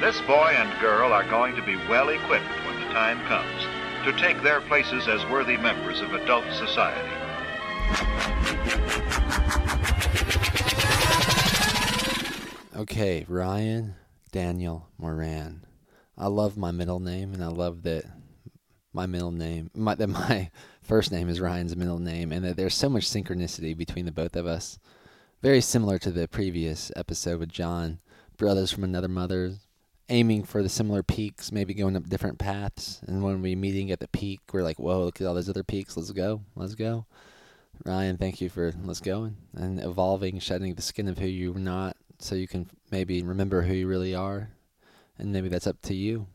This boy and girl are going to be well equipped when the time comes to take their places as worthy members of adult society. Okay, Ryan Daniel Moran. I love my middle name, and I love that my middle name, my, that my first name is Ryan's middle name, and that there's so much synchronicity between the both of us. Very similar to the previous episode with John, brothers from another mother, aiming for the similar peaks, maybe going up different paths. And when we meeting at the peak, we're like, "Whoa, look at all those other peaks! Let's go, let's go." Ryan, thank you for let's go and evolving, shedding the skin of who you're not, so you can maybe remember who you really are, and maybe that's up to you.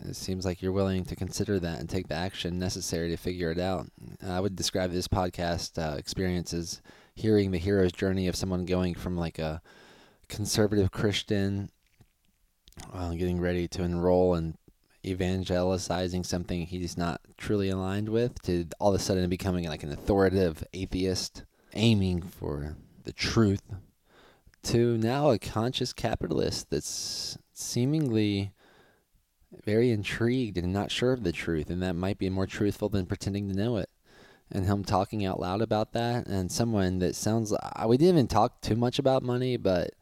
It seems like you're willing to consider that and take the action necessary to figure it out. I would describe this podcast uh, experience as hearing the hero's journey of someone going from like a conservative Christian, uh, getting ready to enroll and evangelizing something he's not truly aligned with, to all of a sudden becoming like an authoritative atheist, aiming for the truth, to now a conscious capitalist that's seemingly very intrigued and not sure of the truth, and that might be more truthful than pretending to know it. And him talking out loud about that, and someone that sounds like we didn't even talk too much about money, but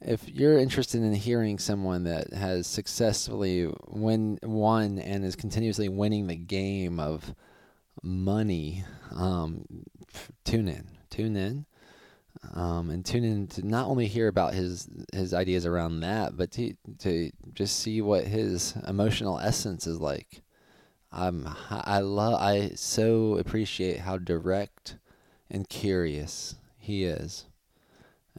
if you're interested in hearing someone that has successfully win won and is continuously winning the game of money, um, tune in, tune in, um, and tune in to not only hear about his his ideas around that, but to to just see what his emotional essence is like. I'm I love I so appreciate how direct and curious he is,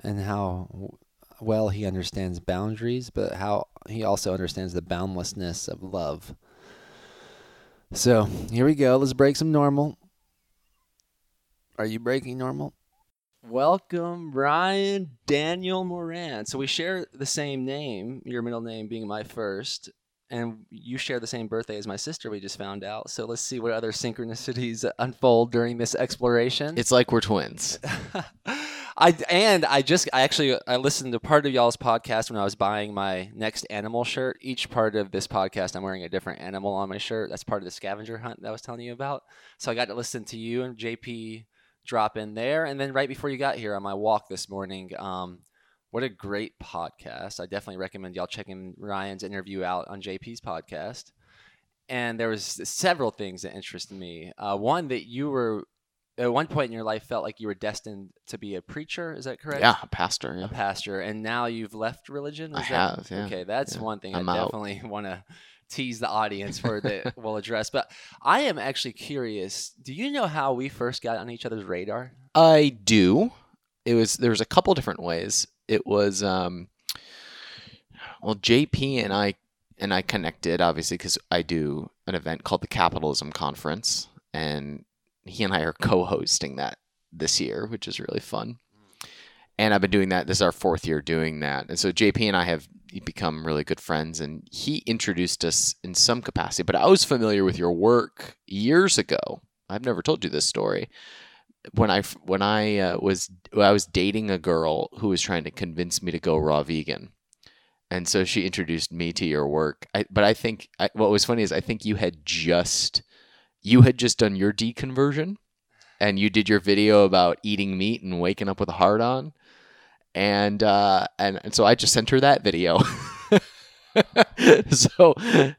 and how well he understands boundaries, but how he also understands the boundlessness of love. So here we go. Let's break some normal. Are you breaking normal? Welcome, Ryan Daniel Moran. So we share the same name, your middle name being my first, and you share the same birthday as my sister, we just found out. So let's see what other synchronicities unfold during this exploration. It's like we're twins. I and I just I actually I listened to part of y'all's podcast when I was buying my next animal shirt. Each part of this podcast, I'm wearing a different animal on my shirt. That's part of the scavenger hunt that I was telling you about. So I got to listen to you and JP drop in there, and then right before you got here on my walk this morning, um, what a great podcast! I definitely recommend y'all checking Ryan's interview out on JP's podcast. And there was several things that interested me. Uh, one that you were at one point in your life felt like you were destined to be a preacher. Is that correct? Yeah, a pastor. Yeah. A pastor, and now you've left religion. Is I that, have. Yeah. Okay, that's yeah. one thing I'm I definitely want to tease the audience for that we'll address. But I am actually curious. Do you know how we first got on each other's radar? I do. It was there was a couple different ways. It was um, well, JP and I and I connected obviously because I do an event called the Capitalism Conference, and he and I are co-hosting that this year, which is really fun. And I've been doing that. This is our fourth year doing that, and so JP and I have become really good friends. And he introduced us in some capacity, but I was familiar with your work years ago. I've never told you this story. When I when I uh, was I was dating a girl who was trying to convince me to go raw vegan, and so she introduced me to your work. I, but I think I, what was funny is I think you had just you had just done your deconversion, and you did your video about eating meat and waking up with a heart on, and uh, and, and so I just sent her that video. so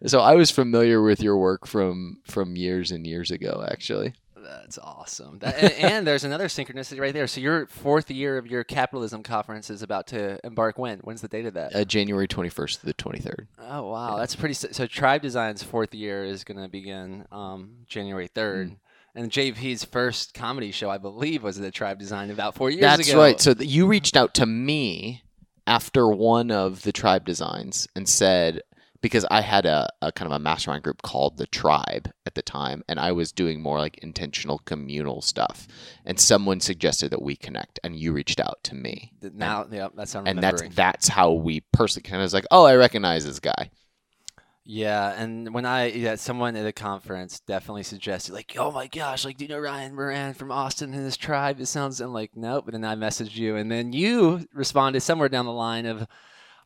so I was familiar with your work from from years and years ago actually. That's awesome. That, and, and there's another synchronicity right there. So your fourth year of your capitalism conference is about to embark. When? When's the date of that? Uh, January 21st to the 23rd. Oh wow, that's pretty. So Tribe Design's fourth year is going to begin um, January third, Mm. and JP's first comedy show, I believe, was the Tribe Design about four years That's ago. right. So th- you reached out to me after one of the tribe designs and said because I had a, a kind of a mastermind group called the Tribe at the time, and I was doing more like intentional communal stuff. And someone suggested that we connect, and you reached out to me. Now, yeah, that's how I'm and that's that's how we personally kind of was like, oh, I recognize this guy. Yeah, and when I yeah, someone at a conference definitely suggested like, oh my gosh, like do you know Ryan Moran from Austin and his tribe? It sounds I'm like nope. And then I messaged you, and then you responded somewhere down the line of,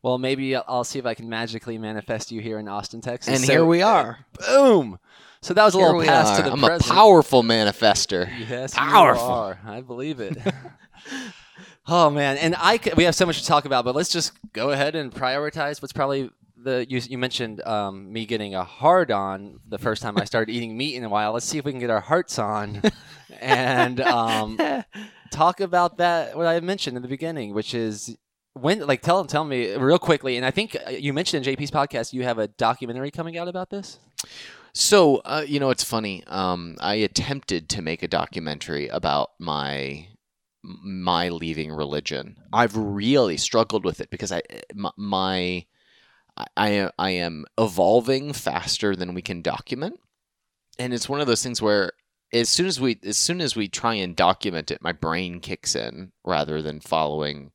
Well, maybe I'll- see if I can magically manifest you here in Austin, Texas. And So- here we are. Boom. So that was a Here little pass are. to the I'm present. a powerful manifester. Yes, Powerful. You are. I believe it. oh man, and I c- we have so much to talk about, but let's just go ahead and prioritize what's probably the you, you mentioned um, me getting a hard on the first time I started eating meat in a while. Let's see if we can get our hearts on and um, talk about that what I mentioned in the beginning, which is when like tell tell me real quickly. And I think uh, you mentioned in JP's podcast you have a documentary coming out about this. So, uh, you know, it's funny. Um, I attempted to make a documentary about my my leaving religion. I've really struggled with it because I my, my I I am evolving faster than we can document, and it's one of those things where as soon as we as soon as we try and document it, my brain kicks in rather than following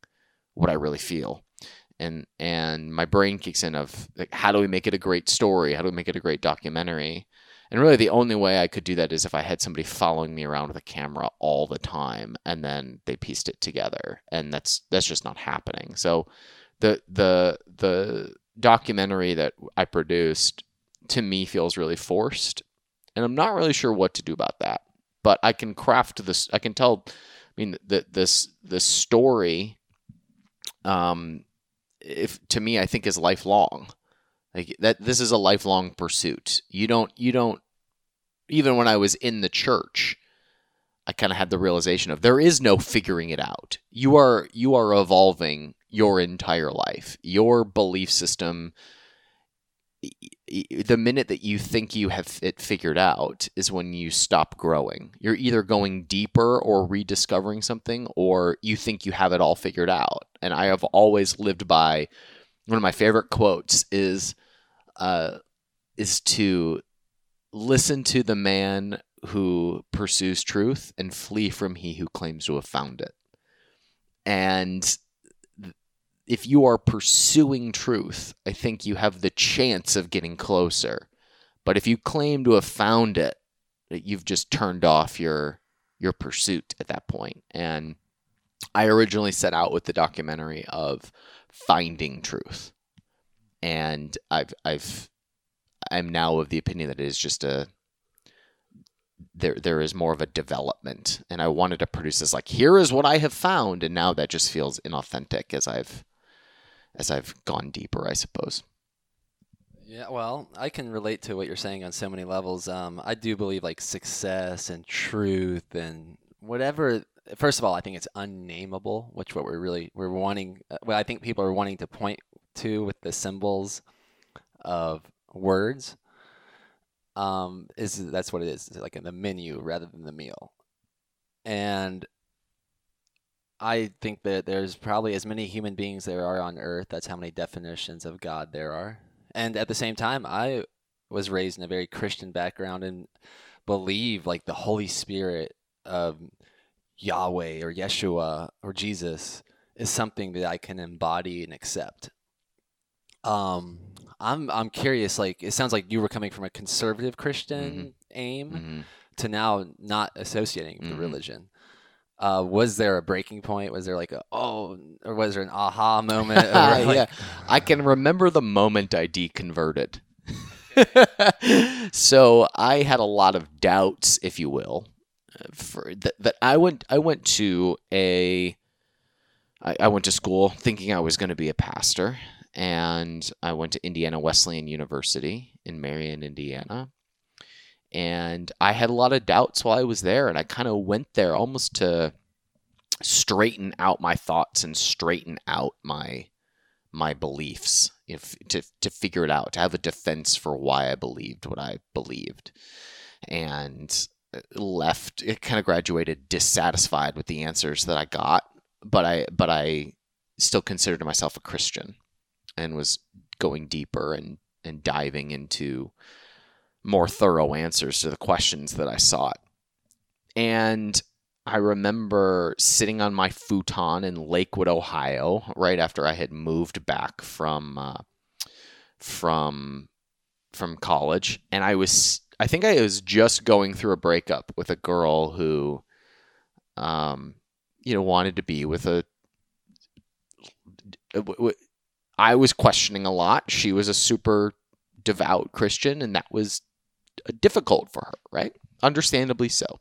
what I really feel. And and my brain kicks in of like how do we make it a great story? How do we make it a great documentary? And really the only way i could do that is if i had somebody following me around with a camera all the time and then they pieced it together. And that's that's just not happening. So the the the documentary that i produced to me feels really forced and i'm not really sure what to do about that. But i can craft this i can tell i mean the this the story um if to me I think is lifelong. Like that this is a lifelong pursuit. You don't you don't even when I was in the church I kind of had the realization of there is no figuring it out. You are you are evolving your entire life. Your belief system the minute that you think you have it figured out is when you stop growing. You're either going deeper or rediscovering something or you think you have it all figured out. And I have always lived by one of my favorite quotes is uh, is to listen to the man who pursues truth and flee from he who claims to have found it. And if you are pursuing truth, I think you have the chance of getting closer. But if you claim to have found it, that you've just turned off your your pursuit at that point. And I originally set out with the documentary of finding truth. And I've I've I'm now of the opinion that it is just a there there is more of a development and I wanted to produce this like here is what I have found and now that just feels inauthentic as I've as I've gone deeper I suppose. Yeah, well, I can relate to what you're saying on so many levels. Um, I do believe like success and truth and whatever. First of all, I think it's unnameable, which what we're really we're wanting. Well, I think people are wanting to point to with the symbols of words. Um, is that's what it is. It's like in the menu rather than the meal, and I think that there's probably as many human beings there are on Earth. That's how many definitions of God there are and at the same time i was raised in a very christian background and believe like the holy spirit of yahweh or yeshua or jesus is something that i can embody and accept um i'm i'm curious like it sounds like you were coming from a conservative christian aim Mhm. to now not associating with Mhm. the religion uh, was there a breaking point? Was there like a oh, or was there an aha moment? Like, yeah, I can remember the moment I deconverted. so I had a lot of doubts, if you will, for that. That I went, I went to a, I, I went to school thinking I was going to be a pastor, and I went to Indiana Wesleyan University in Marion, Indiana. And I had a lot of doubts while I was there, and I kind of went there almost to straighten out my thoughts and straighten out my my beliefs if to to figure it out to have a defense for why I believed what I believed. And uh, left it kind of graduated dissatisfied with the answers that I got but I but I still considered myself a Christian and was going deeper and and diving into more thorough answers to the questions that I sought and I remember sitting on my futon in Lakewood, Ohio, right after I had moved back from uh, from from college, and I was I think I was just going through a breakup with a girl who, um, you know, wanted to be with a. I was questioning a lot. She was a super devout Christian, and that was uh, Uh, difficult for her, right? Understandably so.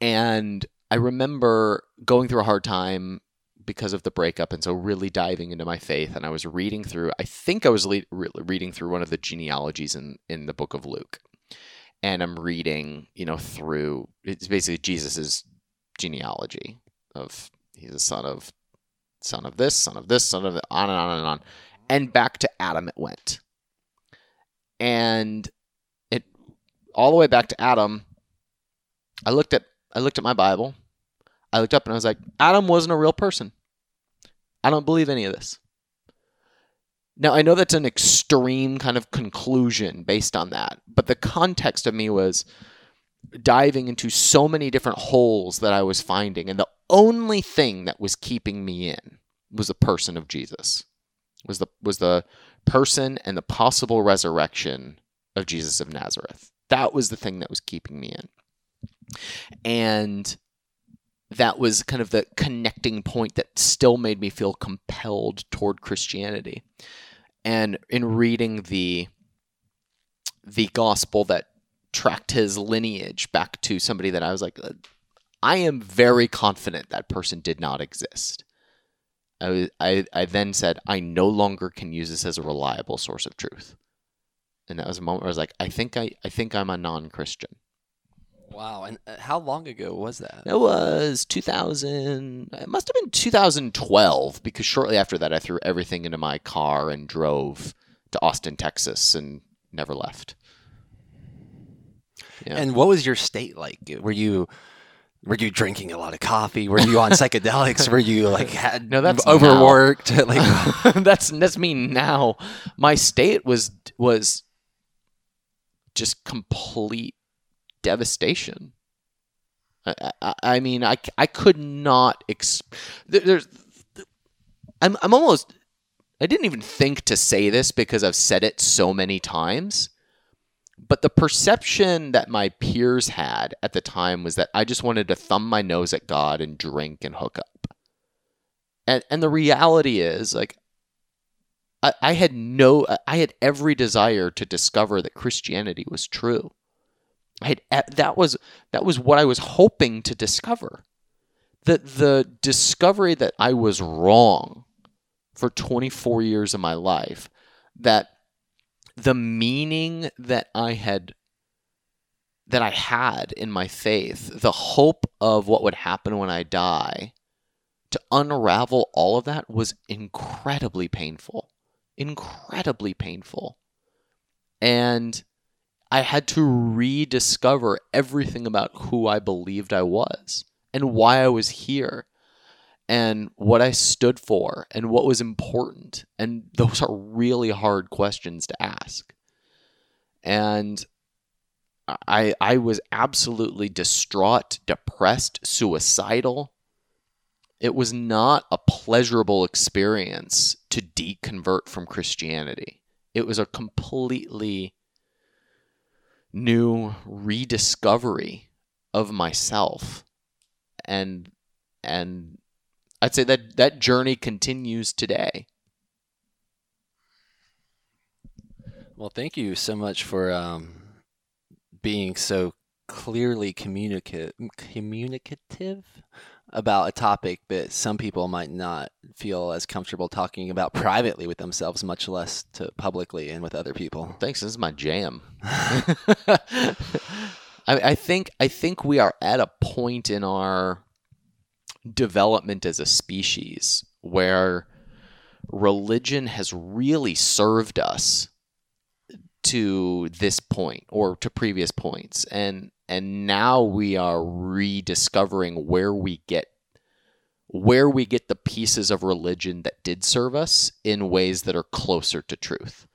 And I remember going through a hard time because of the breakup, and so really diving into my faith. And I was reading through. I think I was le- re- reading through one of the genealogies in in the book of Luke, and I'm reading, you know, through. It's basically Jesus's genealogy of he's a son of son of this, son of this, son of the, on and on and on, and back to Adam it went, and all the way back to Adam. I looked at I looked at my Bible. I looked up and I was like, Adam wasn't a real person. I don't believe any of this. Now, I know that's an extreme kind of conclusion based on that, but the context of me was diving into so many different holes that I was finding, and the only thing that was keeping me in was the person of Jesus. Was the was the person and the possible resurrection of Jesus of Nazareth. That was the thing that was keeping me in. And that was kind of the connecting point that still made me feel compelled toward Christianity. And in reading the the gospel that tracked his lineage back to somebody that I was like, I am very confident that person did not exist. I, I, I then said, I no longer can use this as a reliable source of truth. And that was a moment where I was like, I think I, I think I'm a non-Christian. Wow. And uh, how long ago was that? It was 2000. It must have been 2012 because shortly after that, I threw everything into my car and drove to Austin, Texas, and never left. Yeah. And what was your state like? Were you were you drinking a lot of coffee? Were you on psychedelics? Were you like had No, that's overworked? like that's that's me now. My state was was just complete devastation. I, I, I mean, I, I could not. Exp- there- there's, I'm I'm almost. I didn't even think to say this because I've said it so many times. But the perception that my peers had at the time was that I just wanted to thumb my nose at God and drink and hook up. And and the reality is like I, I had no I had every desire to discover that Christianity was true. I had that was that was what I was hoping to discover. That the discovery that I was wrong for 24 years of my life that the meaning that I had that I had in my faith, the hope of what would happen when I die, to unravel all of that was incredibly painful. Incredibly painful. And I had to rediscover everything about who I believed I was and why I was here and what I stood for and what was important. And those are really hard questions to ask. And I I was absolutely distraught, depressed, suicidal. It was not a pleasurable experience to deconvert from Christianity. It was a completely new rediscovery of myself. And and I'd say that that journey continues today. Well, thank you so much for um, being so clearly communica- communicative about a topic that some people might not feel as comfortable talking about privately with themselves, much less to publicly and with other people. Thanks. This is my jam. I, I think I think we are at a point in our development as a species where religion has really served us to this point or to previous points and and now we are rediscovering where we get where we get the pieces of religion that did serve us in ways that are closer to truth.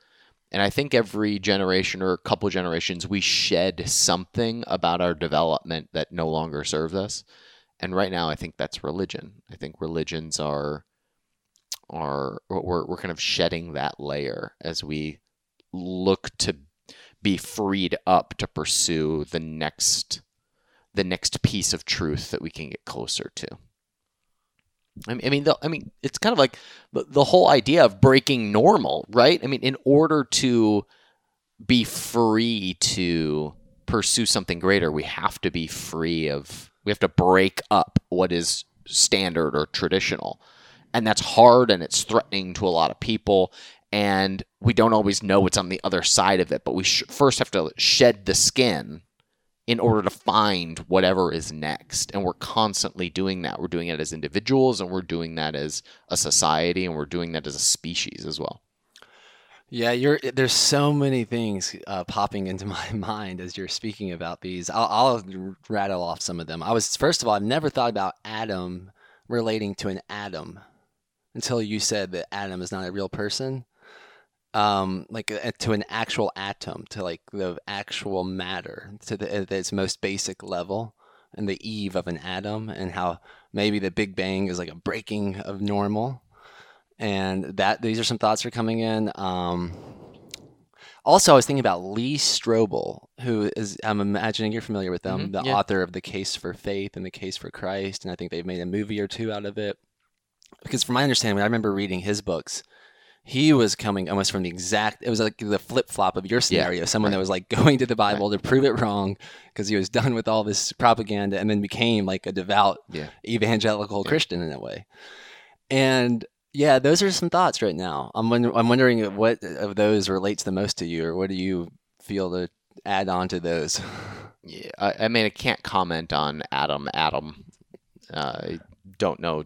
And i think every generation or a couple generations we shed something about our development that no longer serves us. And right now i think that's religion. I think religions are are we're, we're kind of shedding that layer as we look to be freed up to pursue the next the next piece of truth that we can get closer to I mean, I mean, the, I mean, it's kind of like the whole idea of breaking normal, right? I mean, in order to be free to pursue something greater, we have to be free of, we have to break up what is standard or traditional. And that's hard and it's threatening to a lot of people. And we don't always know what's on the other side of it, but we sh- first have to shed the skin in order to find whatever is next. And we're constantly doing that. We're doing it as individuals and we're doing that as a society and we're doing that as a species as well. Yeah. There's so many things uh, popping into my mind as you're speaking about these. I'll, I'll rattle off some of them. I was first of all, I've never thought about Adam relating to an atom until you said that Adam is not a real person. Um, like uh, to an actual atom, to like the actual matter, to the, at its most basic level, and the eve of an atom, and how maybe the Big Bang is like a breaking of normal and that these are some thoughts that are coming in. Um, also, I was thinking about Lee Strobel, who is I'm imagining you're familiar with them, Mhm, the yeah. author of The Case for Faith and The Case for Christ, and I think they've made a movie or two out of it. Because from my understanding, I remember reading his books. He was coming almost from the exact. It was like the flip flop of your scenario. Someone that was like going to the Bible to prove it wrong because he was done with all this propaganda, and then became like a devout Yeah. evangelical Yeah. Christian in a way. And yeah, those are some thoughts right now. I'm wonder- I'm wondering what of those relates the most to you, or what do you feel to add on to those? Yeah, I, I mean, I can't comment on Adam. Adam, uh, I don't know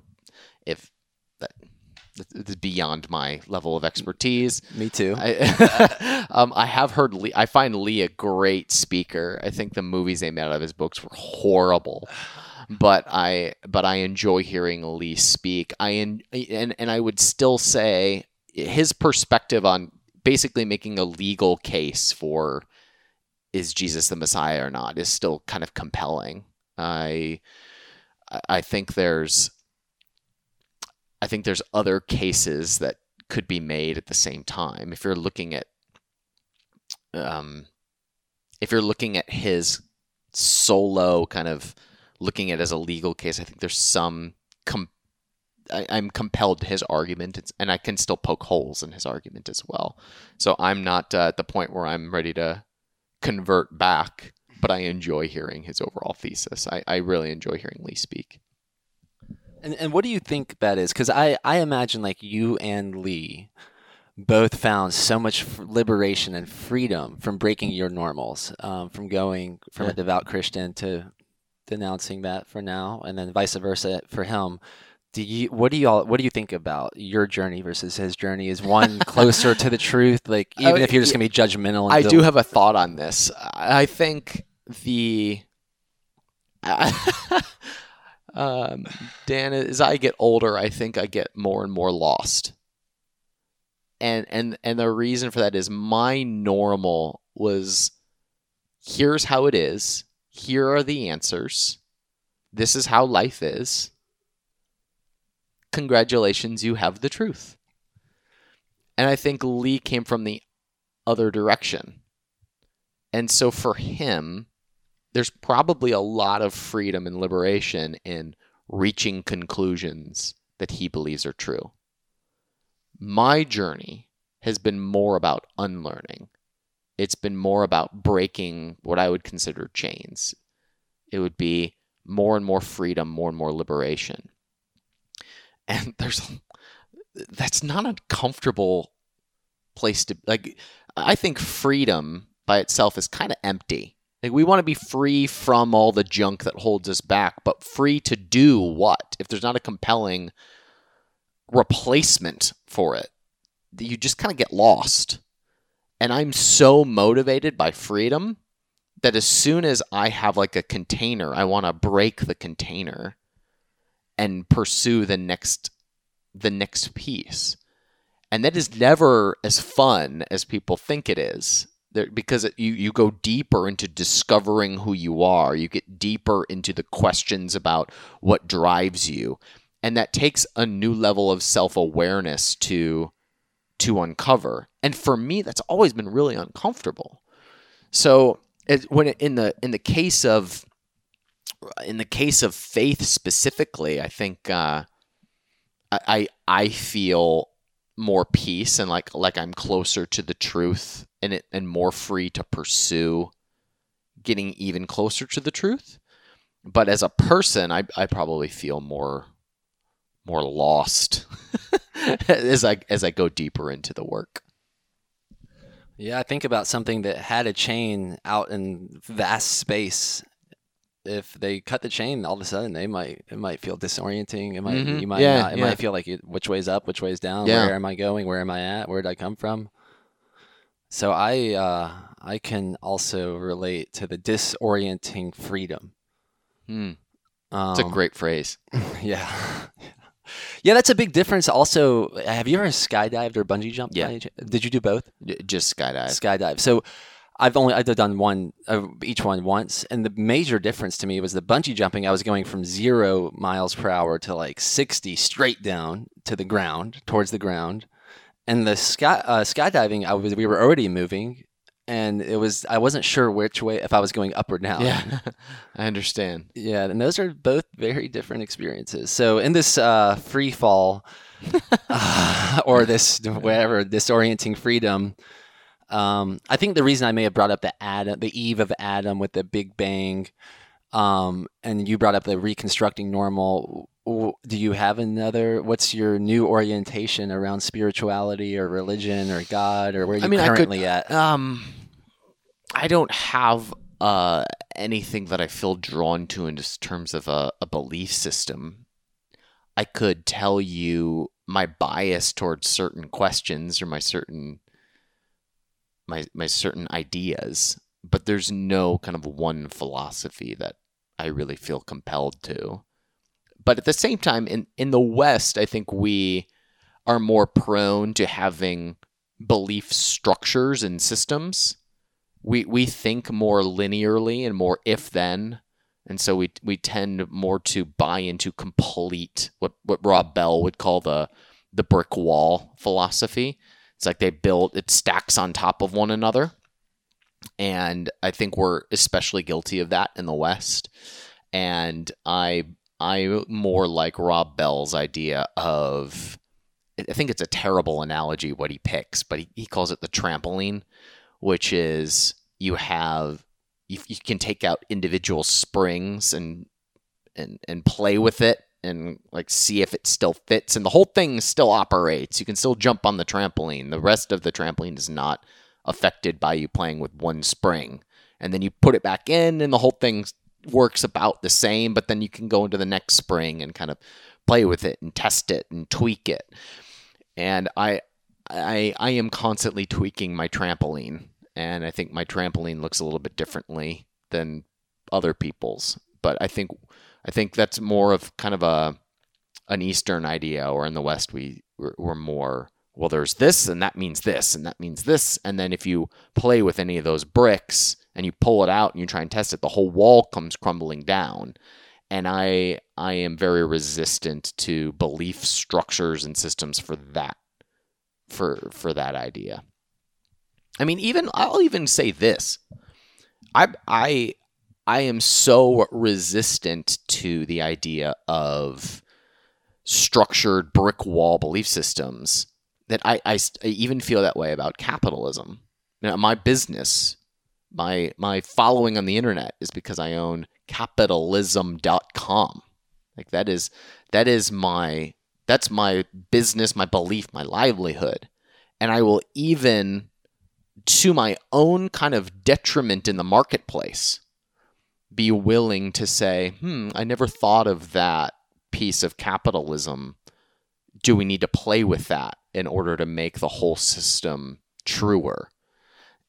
it's beyond my level of expertise. Me too. I, um, I have heard Lee. I find Lee a great speaker. I think the movies they made out of his books were horrible, but I but I enjoy hearing Lee speak. I en- and and I would still say his perspective on basically making a legal case for is Jesus the Messiah or not is still kind of compelling. I I- I think there's I think there's other cases that could be made at the same time. If you're looking at um if you're looking at his solo kind of looking at as a legal case, I think there's some com- I, I'm compelled to his argument, and I can still poke holes in his argument as well. So I'm not uh, at the point where I'm ready to convert back, but I enjoy hearing his overall thesis. I, I really enjoy hearing Lee speak. And and what do you think that is? Because I I imagine like you and Lee both found so much liberation and freedom from breaking your normals, um, from going from Yeah. a devout Christian to denouncing that for now, and then vice versa for him. Do you what do you all what do you think about your journey versus his journey? Is one closer to the truth? Like even if you're just gonna be judgmental. And I do have a thought on this. I think the um, Dan, as I get older, I think I get more and more lost. And and and the reason for that is my normal was here's how it is. Here are the answers. This is how life is. Congratulations, you have the truth. And I think Lee came from the other direction. And so for him, there's probably a lot of freedom and liberation in reaching conclusions that he believes are true. My journey has been more about unlearning. It's been more about breaking what I would consider chains. It would be more and more freedom, more and more liberation. And there's that's not a comfortable place to like I think freedom by itself is kind of empty. Like we want to be free from all the junk that holds us back, but free to do what? If there's not a compelling replacement for it, you just kind of get lost. And I'm so motivated by freedom that as soon as I have like a container, I want to break the container and pursue the next the next piece. And that is never as fun as people think it is. There, because it, you you go deeper into discovering who you are. You get deeper into the questions about what drives you, and that takes a new level of self awareness to to uncover. And for me, that's always been really uncomfortable. So it, when it, in the in the case of in the case of faith specifically, I think uh, I I, I feel more peace and like like I'm closer to the truth and it and more free to pursue getting even closer to the truth. But as a person, I I probably feel more more lost as I as I go deeper into the work. Yeah, I think about something that had a chain out in vast space. If they cut the chain, all of a sudden they might it might feel disorienting. It might Mhm. you might Yeah, not, it yeah. might feel like you, which way's up, which way's down. Yeah. Where am I going? Where am I at? Where did I come from? So I uh, I can also relate to the disorienting freedom. Hmm. Um, It's a great phrase. yeah. Yeah, that's a big difference. Also, have you ever skydived or bungee jumped? Yeah. Did you do both? Just skydive. skydive. So I've only I've done one uh, each one once, and the major difference to me was the bungee jumping. I was going from zero miles per hour to like sixty straight down to the ground, towards the ground, and the sky uh, skydiving. I was we were already moving, and it was I wasn't sure which way if I was going up or down. Yeah, I understand. Yeah, and those are both very different experiences. So in this uh, free fall, uh, or this whatever disorienting freedom, um, I think the reason I may have brought up the Adam, the eve of Adam with the Big Bang, um, and you brought up the reconstructing normal. Do you have another? What's your new orientation around spirituality or religion or God or where you I mean, I could- currently at? Um, I don't have uh anything that I feel drawn to in terms of a, a belief system. I could tell you my bias towards certain questions or my certain my my certain ideas, but there's no kind of one philosophy that I really feel compelled to. But at the same time, in in the West, I think we are more prone to having belief structures and systems. We we think more linearly and more if then, and so we we tend more to buy into complete what what Rob Bell would call the the brick wall philosophy. It's like they build it stacks on top of one another, and I think we're especially guilty of that in the West. And I I more like Rob Bell's idea of I think it's a terrible analogy what he picks, but he, he calls it the trampoline, which is you have you, you can take out individual springs and and and play with it and like see if it still fits and the whole thing still operates. You can still jump on the trampoline. The rest of the trampoline is not affected by you playing with one spring. And then you put it back in and the whole thing works about the same, but then you can go into the next spring and kind of play with it and test it and tweak it and I, I, I am constantly tweaking my trampoline, and I think my trampoline looks a little bit differently than other people's. But I think, I think that's more of kind of a, an Eastern idea, or in the West we we're, we're more. Well, there's this, and that means this, and that means this, and then if you play with any of those bricks and you pull it out and you try and test it, the whole wall comes crumbling down and I I am very resistant to belief structures and systems for that for for that idea. I mean, even I'll even say this. I I I am so resistant to the idea of structured brick wall belief systems that I, I, I even feel that way about capitalism. You know, my business, my my following on the internet is because I own capitalism.com. Like that is that is my that's my business, my belief, my livelihood. And I will even to my own kind of detriment in the marketplace be willing to say, "Hmm, I never thought of that piece of capitalism. Do we need to play with that in order to make the whole system truer?"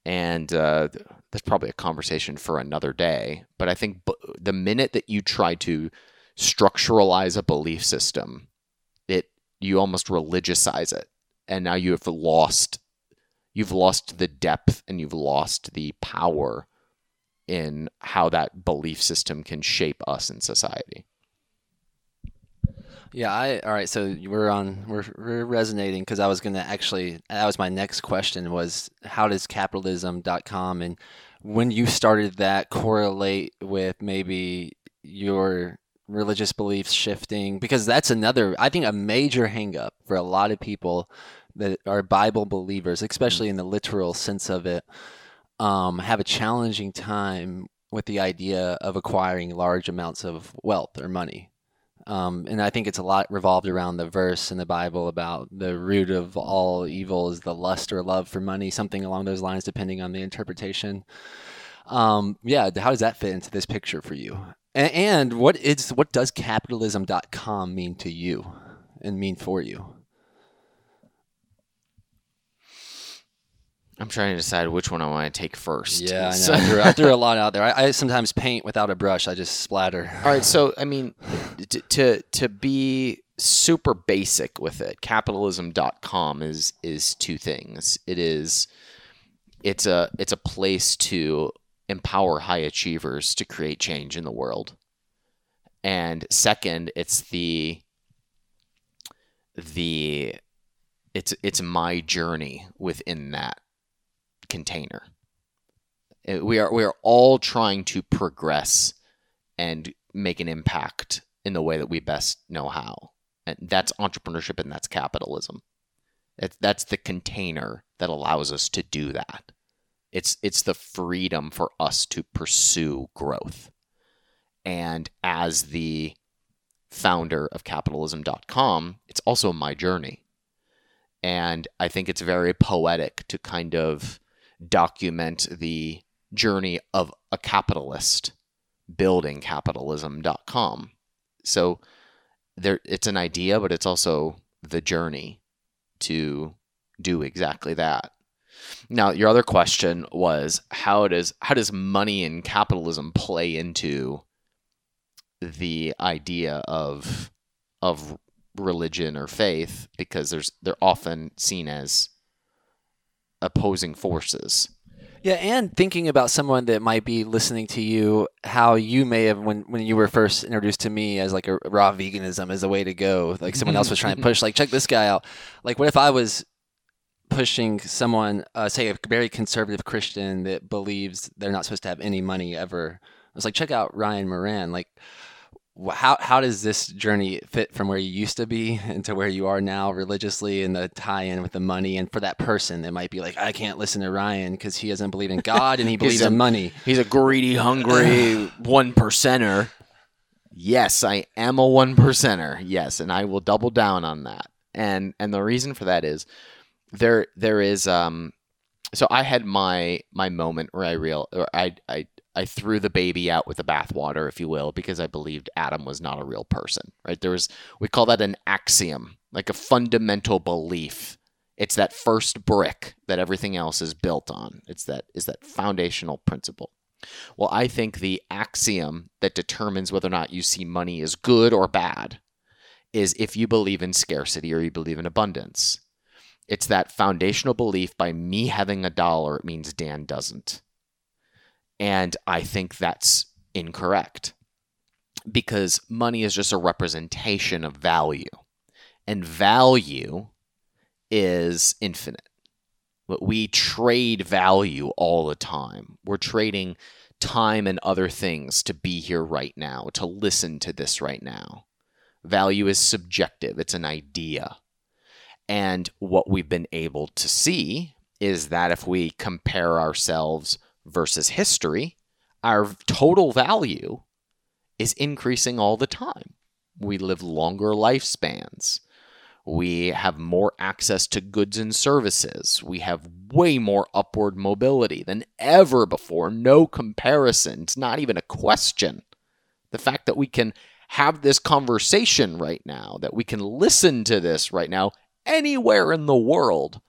And uh, that's probably a conversation for another day. But I think b- the minute that you try to structuralize a belief system, it you almost religiousize it, and now you have lost you've lost the depth and you've lost the power in how that belief system can shape us in society. Yeah, I all right. So we're on we're we're resonating because I was gonna actually that was my next question was how does capitalism.com and when you started that correlate with maybe your religious beliefs shifting because that's another I think a major hangup for a lot of people that are Bible believers, especially mm. in the literal sense of it, um, have a challenging time with the idea of acquiring large amounts of wealth or money. Um, and I think it's a lot revolved around the verse in the Bible about the root of all evil is the lust or love for money, something along those lines, depending on the interpretation. Um, yeah, how does that fit into this picture for you? And, and what is what does capitalism.com mean to you and mean for you? I'm trying to decide which one I want to take first. Yeah, I know. So- I, threw, I threw a lot out there. I, I sometimes paint without a brush. I just splatter. All right, so I mean, to to, to be super basic with it, capitalism.com is is two things. It is it's a it's a place to empower high achievers to create change in the world. And second, it's the the it's it's my journey within that container. Uh, We are we are all trying to progress and make an impact in the way that we best know how. And that's entrepreneurship and that's capitalism. That's the container that allows us to do that. It's it's the freedom for us to pursue growth. And as the founder of capitalism.com, it's also my journey. And I think it's very poetic to kind of document the journey of a capitalist building capitalism.com. So there it's an idea, but it's also the journey to do exactly that. Now, your other question was how does how does money and capitalism play into the idea of of religion or faith because there's they're often seen as opposing forces. Yeah, and thinking about someone that might be listening to you, how you may have when when you were first introduced to me as like a raw veganism as a way to go, like someone else was trying to push, like check this guy out. Like, what if I was pushing someone, uh, say a very conservative Christian that believes they're not supposed to have any money ever? I was like, check out Ryan Moran. Like, how how does this journey fit from where you used to be into where you are now religiously and the tie-in with the money and for that person that might be like i can't listen to ryan because he doesn't believe in god and he believes a- in money He's a greedy, hungry one percenter. Yes, I am a one percenter. Yes, and I will double down on that. And and the reason for that is there there is um so I had my my moment where I real or I I I threw the baby out with the bathwater, if you will, because I believed Adam was not a real person. Right? There was we call that an axiom, like a fundamental belief. It's that first brick that everything else is built on. It's that is that foundational principle. Well, I think the axiom that determines whether or not you see money as good or bad is if you believe in scarcity or you believe in abundance. It's that foundational belief by me having a dollar, it means Dan doesn't. And I think that's incorrect because money is just a representation of value. And value is infinite. But We trade value all the time. We're trading time and other things to be here right now, to listen to this right now. Value is subjective, it's an idea. And what we've been able to see is that if we compare ourselves versus history, our total value is increasing all the time. We live longer lifespans. We have more access to goods and services. We have way more upward mobility than ever before. No comparison. It's not even a question. The fact that we can have this conversation right now, that we can listen to this right now anywhere in the world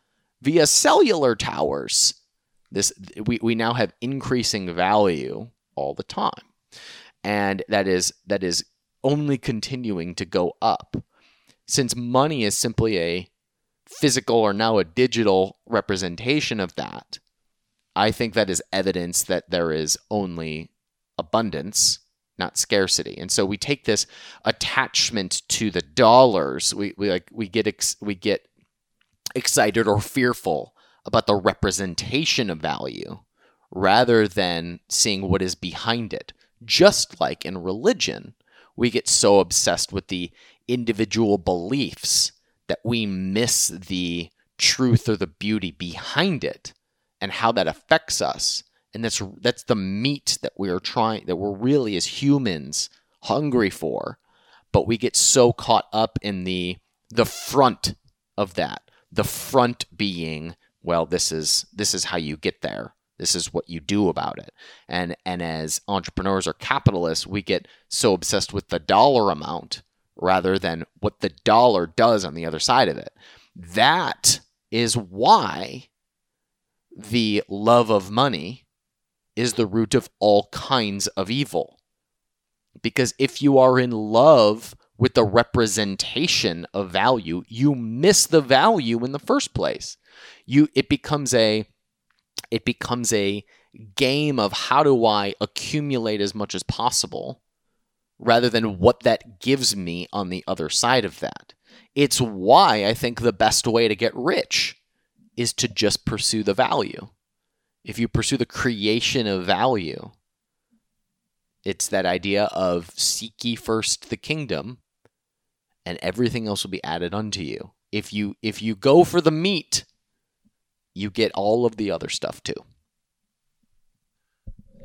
via cellular towers. This we, we now have increasing value all the time. And that is that is only continuing to go up since money is simply a physical or now a digital representation of that, I think that is evidence that there is only abundance, not scarcity. And so we take this attachment to the dollars. We, we like we get ex, we get excited or fearful about the representation of value rather than seeing what is behind it. Just like in religion, we get so obsessed with the individual beliefs that we miss the truth or the beauty behind it and how that affects us. And that's that's the meat that we are trying that we're really as humans hungry for. But we get so caught up in the the front of that. The front being, well, this is this is how you get there. This is what you do about it. And and as entrepreneurs or capitalists, we get so obsessed with the dollar amount rather than what the dollar does on the other side of it. That is why the love of money is the root of all kinds of evil. Because if you are in love with the representation of value, you miss the value in the first place. You it becomes a it becomes a game of how do I accumulate as much as possible rather than what that gives me on the other side of that. It's why I think the best way to get rich is to just pursue the value. If you pursue the creation of value, it's that idea of seek ye first the kingdom and everything else will be added unto you. If you if you go for the meat, you get all of the other stuff too.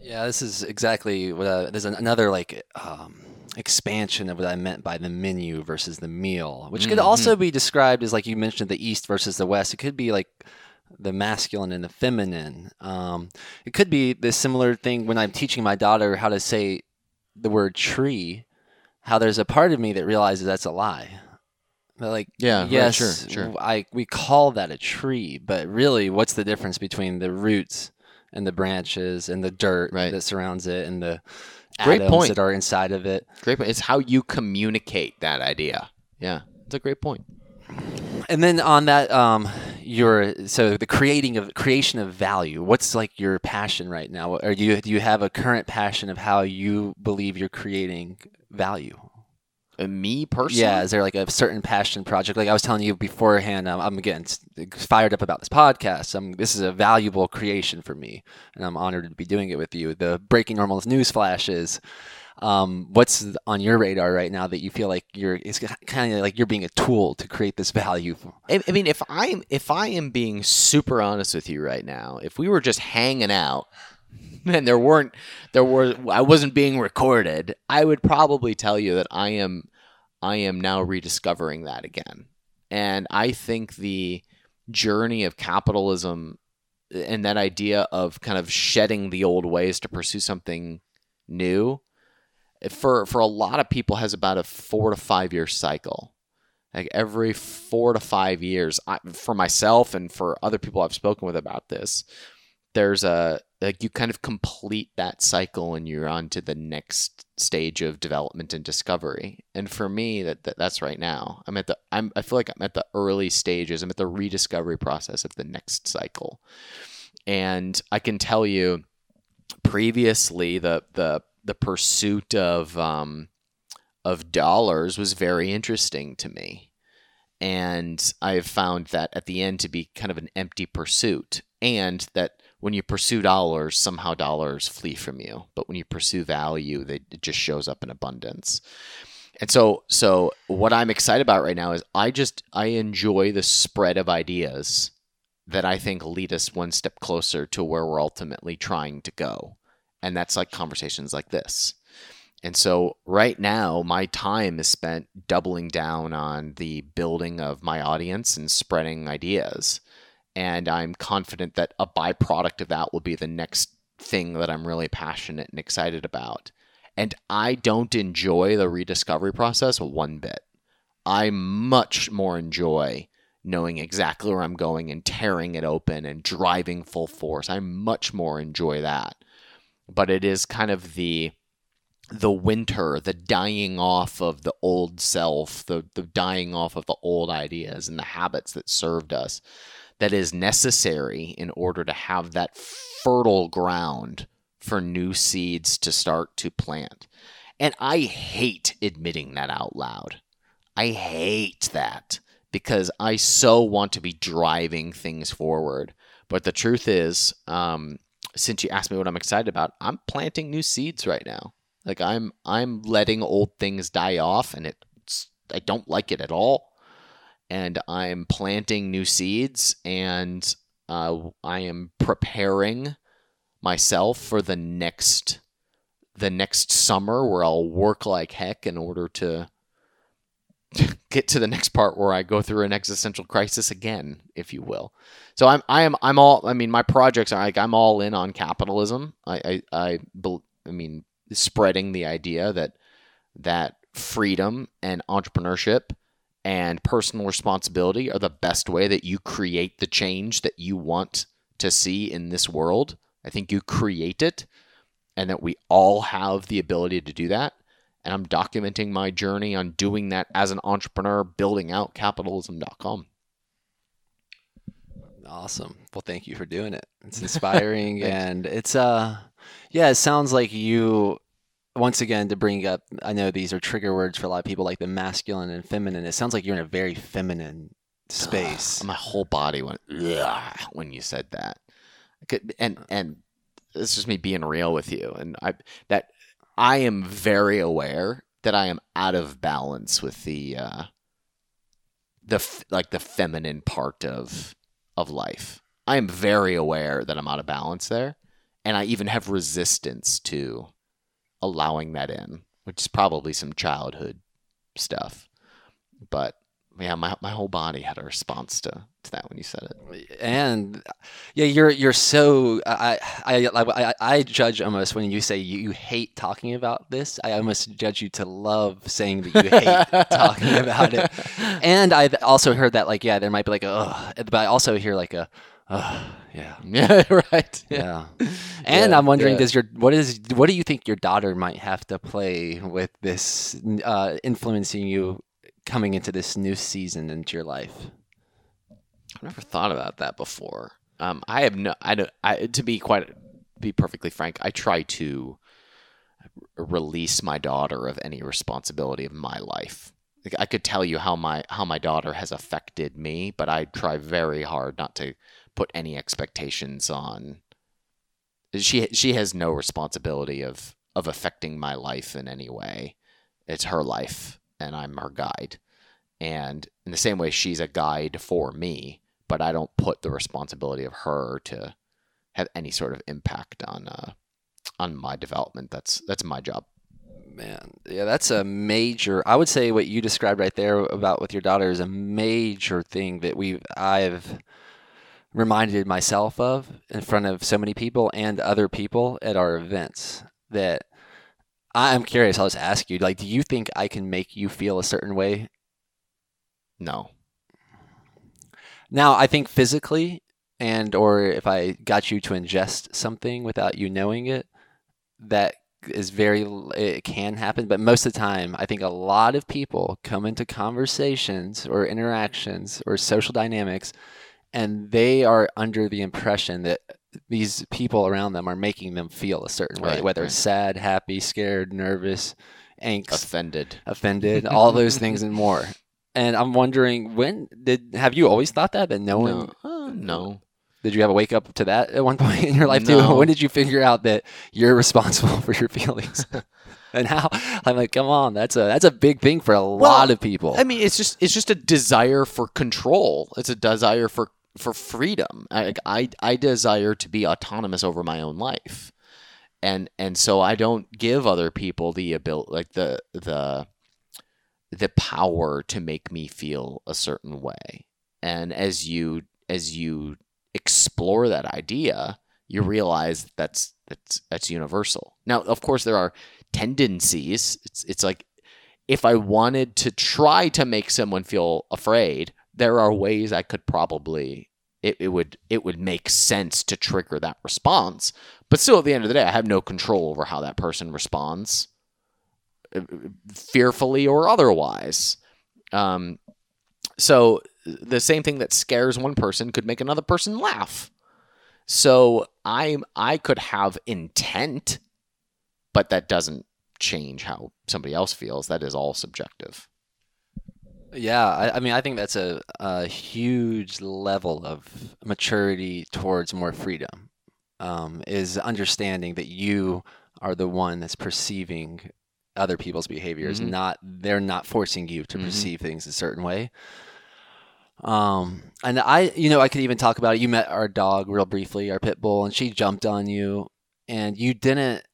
Yeah, this is exactly what uh, there's another like um, expansion of what I meant by the menu versus the meal, which could Mhm. also be described as like you mentioned the East versus the West. It could be like the masculine and the feminine. Um, it could be the similar thing when I'm teaching my daughter how to say the word tree. How there's a part of me that realizes that's a lie. But like, Yeah, right, yes, sure, sure. I we call that a tree, but really, what's the difference between the roots and the branches and the dirt Right. that surrounds it and the Great atoms point. that are inside of it? Great point. It's how you communicate that idea. Yeah, it's a great point. And then on that, um, your so the creating of creation of value. What's like your passion right now? Or do you do you have a current passion of how you believe you're creating value? Me personally, Yeah, is there like a certain passion project? Like I was telling you beforehand, um, I'm getting fired up about this podcast. Um, this is a valuable creation for me, and I'm honored to be doing it with you. The breaking normal news flashes. Um, what's on your radar right now that you feel like you're? It's kind of like you're being a tool to create this value. I, I mean, if I'm if I am being super honest with you right now, if we were just hanging out and there weren't there were I wasn't being recorded, I would probably tell you that I am I am now rediscovering that again. And I think the journey of capitalism and that idea of kind of shedding the old ways to pursue something new for for a lot of people has about a 4 to 5 year cycle like every four to five years I, for myself and for other people i've spoken with about this there's a like you kind of complete that cycle and you're on to the next stage of development and discovery and for me that, that that's right now i'm at the i'm i feel like i'm at the early stages i'm at the rediscovery process of the next cycle and i can tell you previously the the the pursuit of um of dollars was very interesting to me. And I've found that at the end to be kind of an empty pursuit. And that when you pursue dollars, somehow dollars flee from you. But when you pursue value, they, it just shows up in abundance. And so, so what I'm excited about right now is I just I enjoy the spread of ideas that I think lead us one step closer to where we're ultimately trying to go. And that's like conversations like this. And so right now, my time is spent doubling down on the building of my audience and spreading ideas. And I'm confident that a byproduct of that will be the next thing that I'm really passionate and excited about. And I don't enjoy the rediscovery process one bit. I much more enjoy knowing exactly where I'm going and tearing it open and driving full force. I much more enjoy that. But it is kind of the the winter, the dying off of the old self, the, the dying off of the old ideas and the habits that served us that is necessary in order to have that fertile ground for new seeds to start to plant. And I hate admitting that out loud. I hate that because I so want to be driving things forward. But the truth is, um, since you asked me what I'm excited about, I'm planting new seeds right now Like I'm I'm letting old things die off and it's I don't like it at all. And I'm planting new seeds and uh, I am preparing myself for the next the next summer where I'll work like heck in order to get to the next part where I go through an existential crisis again, if you will. So I'm I am I'm all I mean my projects are like I'm all in on capitalism. I I I, I mean spreading the idea that that freedom and entrepreneurship and personal responsibility are the best way that you create the change that you want to see in this world. I think you create it and that we all have the ability to do that and I'm documenting my journey on doing that as an entrepreneur, building out capitalism.com. Awesome. Well, thank you for doing it. It's inspiring and it's uh yeah, it sounds like you once again to bring up I know these are trigger words for a lot of people like the masculine and feminine. It sounds like you're in a very feminine space. my whole body went when you said that. Could, and and this is just me being real with you and I that I am very aware that I am out of balance with the uh, the like the feminine part of of life. I am very aware that I'm out of balance there, and I even have resistance to allowing that in, which is probably some childhood stuff. But yeah, my my whole body had a response to, to that when you said it. And yeah, you're you're so I I I, I judge almost when you say you, you hate talking about this. I almost judge you to love saying that you hate talking about it. And I've also heard that like yeah, there might be like a but I also hear like a Oh, yeah. Yeah, right. Yeah. And yeah, I'm wondering, yeah. does your what is what do you think your daughter might have to play with this uh, influencing you coming into this new season into your life? I've never thought about that before. Um, I have no. I don't. I to be quite be perfectly frank. I try to release my daughter of any responsibility of my life. Like, I could tell you how my how my daughter has affected me, but I try very hard not to put any expectations on. She she has no responsibility of of affecting my life in any way. It's her life, and I'm her guide. And in the same way, she's a guide for me, but I don't put the responsibility of her to have any sort of impact on uh, on my development. That's that's my job. Man, yeah, that's a major. I would say what you described right there about with your daughter is a major thing that we I've reminded myself of in front of so many people and other people at our events that I'm curious. I'll just ask you, like, do you think I can make you feel a certain way? No. Now, I think physically, and or if I got you to ingest something without you knowing it, that is very it can happen. But most of the time, I think a lot of people come into conversations or interactions or social dynamics, and they are under the impression that these people around them are making them feel a certain way, right, whether right. it's sad, happy, scared, nervous, angst, offended, offended, all those things and more. And I'm wondering, when did have you always thought that that no one? No. Uh, no. Did you have a wake up to that at one point in your life no. too? When did you figure out that you're responsible for your feelings? and how I'm like, come on, that's a that's a big thing for a well, lot of people. I mean, it's just it's just a desire for control. It's a desire for for freedom. I, I, I desire to be autonomous over my own life, and and so I don't give other people the ability, like the the the power to make me feel a certain way. And as you as you explore that idea, you realize that's that's that's universal. Now, of course, there are tendencies. It's it's like if I wanted to try to make someone feel afraid, there are ways I could probably it, it would it would make sense to trigger that response. But still at the end of the day, I have no control over how that person responds uh, fearfully or otherwise. Um, so the same thing that scares one person could make another person laugh. So I I could have intent, but that doesn't change how somebody else feels. That is all subjective. Yeah, I, I, mean, I think that's a, a huge level of maturity towards more freedom. Um, is understanding that you are the one that's perceiving other people's behaviors. Mhm. Not they're not forcing you to Mhm. perceive things a certain way. Um, and I, you know, I could even talk about it. You met our dog real briefly, our pit bull, and she jumped on you, and you didn't,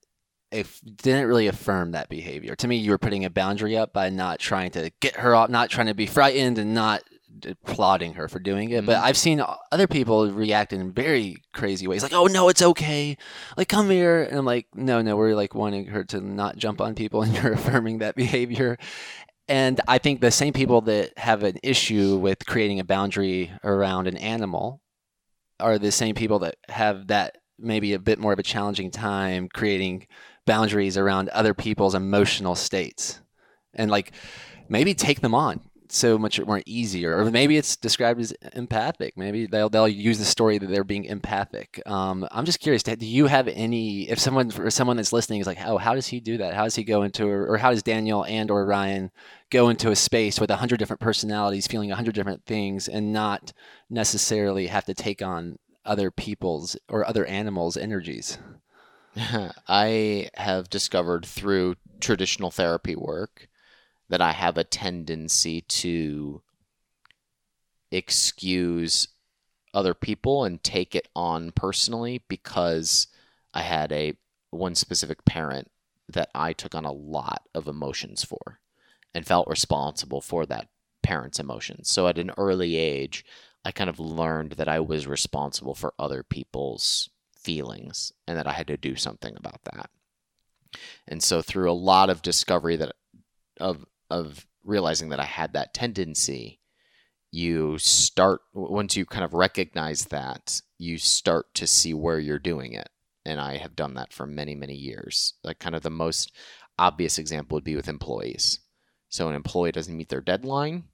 if didn't really affirm that behavior. To me, you were putting a boundary up by not trying to get her off, not trying to be frightened, and not applauding her for doing it. But Mhm. I've seen other people react in very crazy ways, like, "Oh no, it's okay," like, "Come here," and I'm like, "No, no, we're like wanting her to not jump on people, and you're affirming that behavior." And I think the same people that have an issue with creating a boundary around an animal are the same people that have that maybe a bit more of a challenging time creating boundaries around other people's emotional states. And like maybe take them on so much more easier or maybe it's described as empathic. Maybe they'll they'll use the story that they're being empathic. Um, i'm just curious do you have any if someone for someone that's listening is like oh how does he do that? How does he go into or how does daniel and or ryan go into a space with a hundred different personalities feeling a hundred different things and not necessarily have to take on other people's or other animals energies I have discovered through traditional therapy work that I have a tendency to excuse other people and take it on personally because I had a one specific parent that I took on a lot of emotions for and felt responsible for that parent's emotions. So at an early age, I kind of learned that I was responsible for other people's feelings and that I had to do something about that. And so through a lot of discovery that of of realizing that I had that tendency, you start once you kind of recognize that, you start to see where you're doing it. And I have done that for many, many years. Like kind of the most obvious example would be with employees. So an employee doesn't meet their deadline,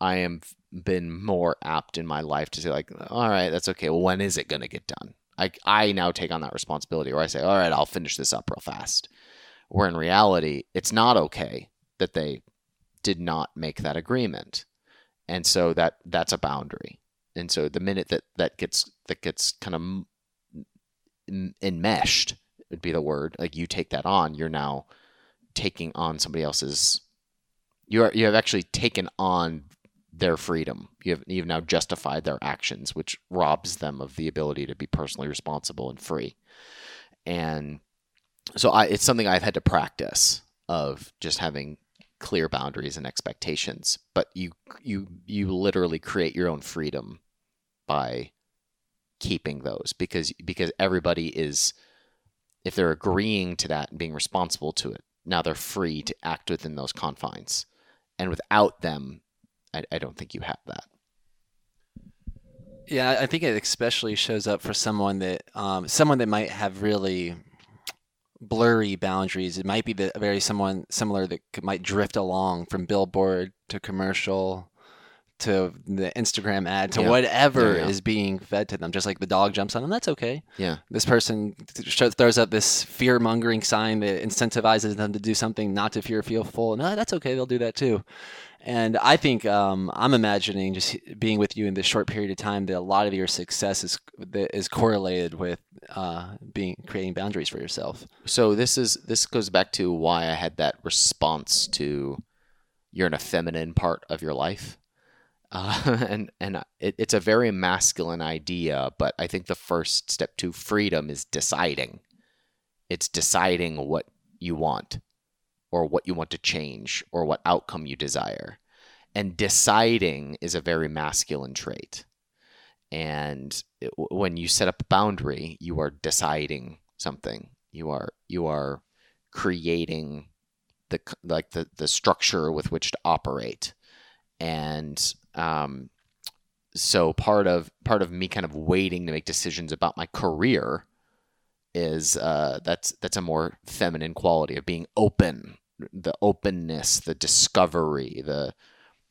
I am been more apt in my life to say like, all right, that's okay. Well, when is it going to get done? I, I now take on that responsibility where I say, all right, I'll finish this up real fast. Where in reality, it's not okay that they did not make that agreement. And so that that's a boundary. And so the minute that that gets that gets kind of enmeshed would be the word. Like you take that on, you're now taking on somebody else's you are you have actually taken on their freedom. You have you've now justified their actions, which robs them of the ability to be personally responsible and free. And so I, it's something I've had to practice of just having clear boundaries and expectations. But you you you literally create your own freedom by keeping those because because everybody is if they're agreeing to that and being responsible to it, now they're free to act within those confines. And without them, I, I don't think you have that. Yeah, I think it especially shows up for someone that um, someone that might have really blurry boundaries. It might be the very someone similar that could, might drift along from billboard to commercial to the Instagram ad to Yeah. whatever Yeah, yeah. is being fed to them. Just like the dog jumps on them, that's okay. Yeah. This person th- throws up this fear mongering sign that incentivizes them to do something not to fear fearful. No, that's okay. They'll do that too. And I think um, I'm imagining just being with you in this short period of time that a lot of your success is is correlated with uh, being creating boundaries for yourself. So this is this goes back to why I had that response to you're in a feminine part of your life. Uh, and and it, it's a very masculine idea, but I think the first step to freedom is deciding. It's deciding what you want, or what you want to change, or what outcome you desire. And deciding is a very masculine trait. And it, when you set up a boundary, you are deciding something. You are you are creating the like the, the structure with which to operate and um, so part of part of me kind of waiting to make decisions about my career is uh, that's that's a more feminine quality of being open the openness the discovery the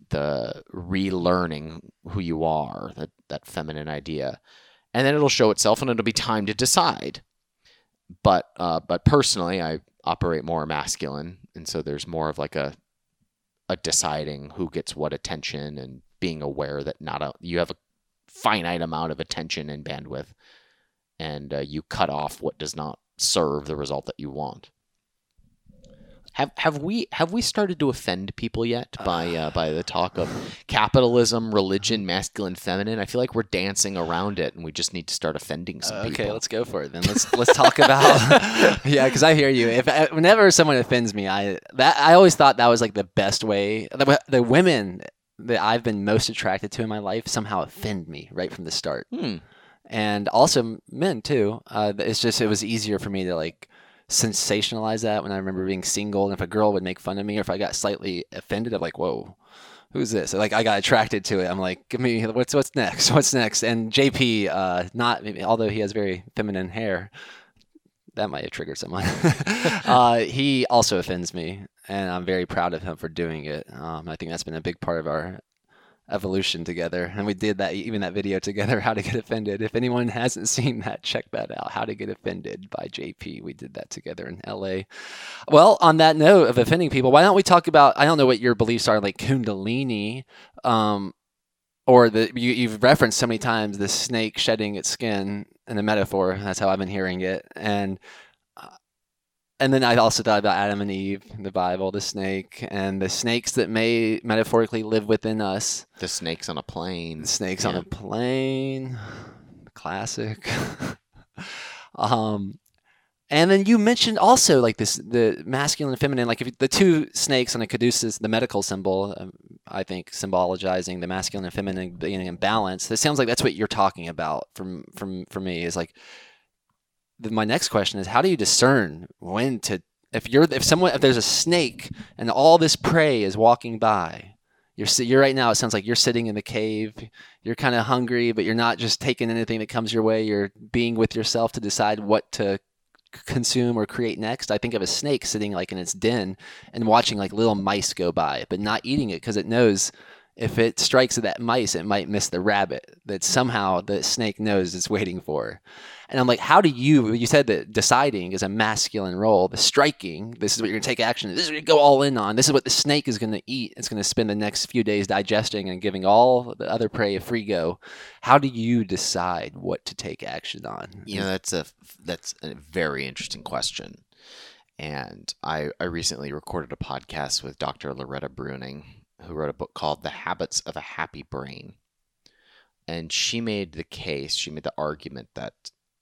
the relearning who you are that that feminine idea. And then it'll show itself and it'll be time to decide. But uh, but personally I operate more masculine. And so there's more of like a a deciding who gets what attention and being aware that not a you have a finite amount of attention and bandwidth. And uh, you cut off what does not serve the result that you want. Have have we have we started to offend people yet by uh, by the talk of capitalism, religion, masculine, feminine? I feel like we're dancing around it, and we just need to start offending some okay, people. let's go for it then. Let's let's talk about yeah, because I hear you. If uh, whenever someone offends me, I that I always thought that was like the best way. The, the women that I've been most attracted to in my life somehow offend me right from the start, Hmm. and also men too. Uh, it's just it was easier for me to like sensationalize that when I remember being single, and if a girl would make fun of me or if I got slightly offended, I'm like, whoa. Who's this? Like I got attracted to it. I'm like, give me what's what's next? What's next? And JP, uh, not although he has very feminine hair, that might have triggered someone. uh, he also offends me, and I'm very proud of him for doing it. Um, I think that's been a big part of our evolution together, and we did that even that video together. How to get offended. If anyone hasn't seen that, check that out. How to get offended by JP. We did that together in LA. Well, on that note of offending people, why don't we talk about? I don't know what your beliefs are, like Kundalini. Um, or the you, you've referenced so many times the snake shedding its skin in a metaphor. That's how I've been hearing it, and and then I also thought about Adam and Eve, the Bible, the snake, and the snakes that may metaphorically live within us. The snakes on a plane. The snakes on a plane, classic. um, and then you mentioned also like this the masculine and feminine, like if the two snakes on a caduceus, the medical symbol, um, I think symbolizing the masculine and feminine being in balance. It sounds like that's what you're talking about from from for me is like. My next question is how do you discern when to if you're if someone if there's a snake and all this prey is walking by you're you're right now it sounds like you're sitting in the cave you're kind of hungry but you're not just taking anything that comes your way you're being with yourself to decide what to consume or create next? I think of a snake sitting like in its den and watching like little mice go by but not eating it because it knows if it strikes at that mice it might miss the rabbit that somehow the snake knows it's waiting for and i'm like how do you you said that deciding is a masculine role the striking this is what you're going to take action this is what you go all in on this is what the snake is going to eat it's going to spend the next few days digesting and giving all the other prey a free go how do you decide what to take action on You know, that's a that's a very interesting question. And I, I recently recorded a podcast with Dr. Loretta Breuning, who wrote a book called The Habits of a Happy Brain. And she made the case, she made the argument that,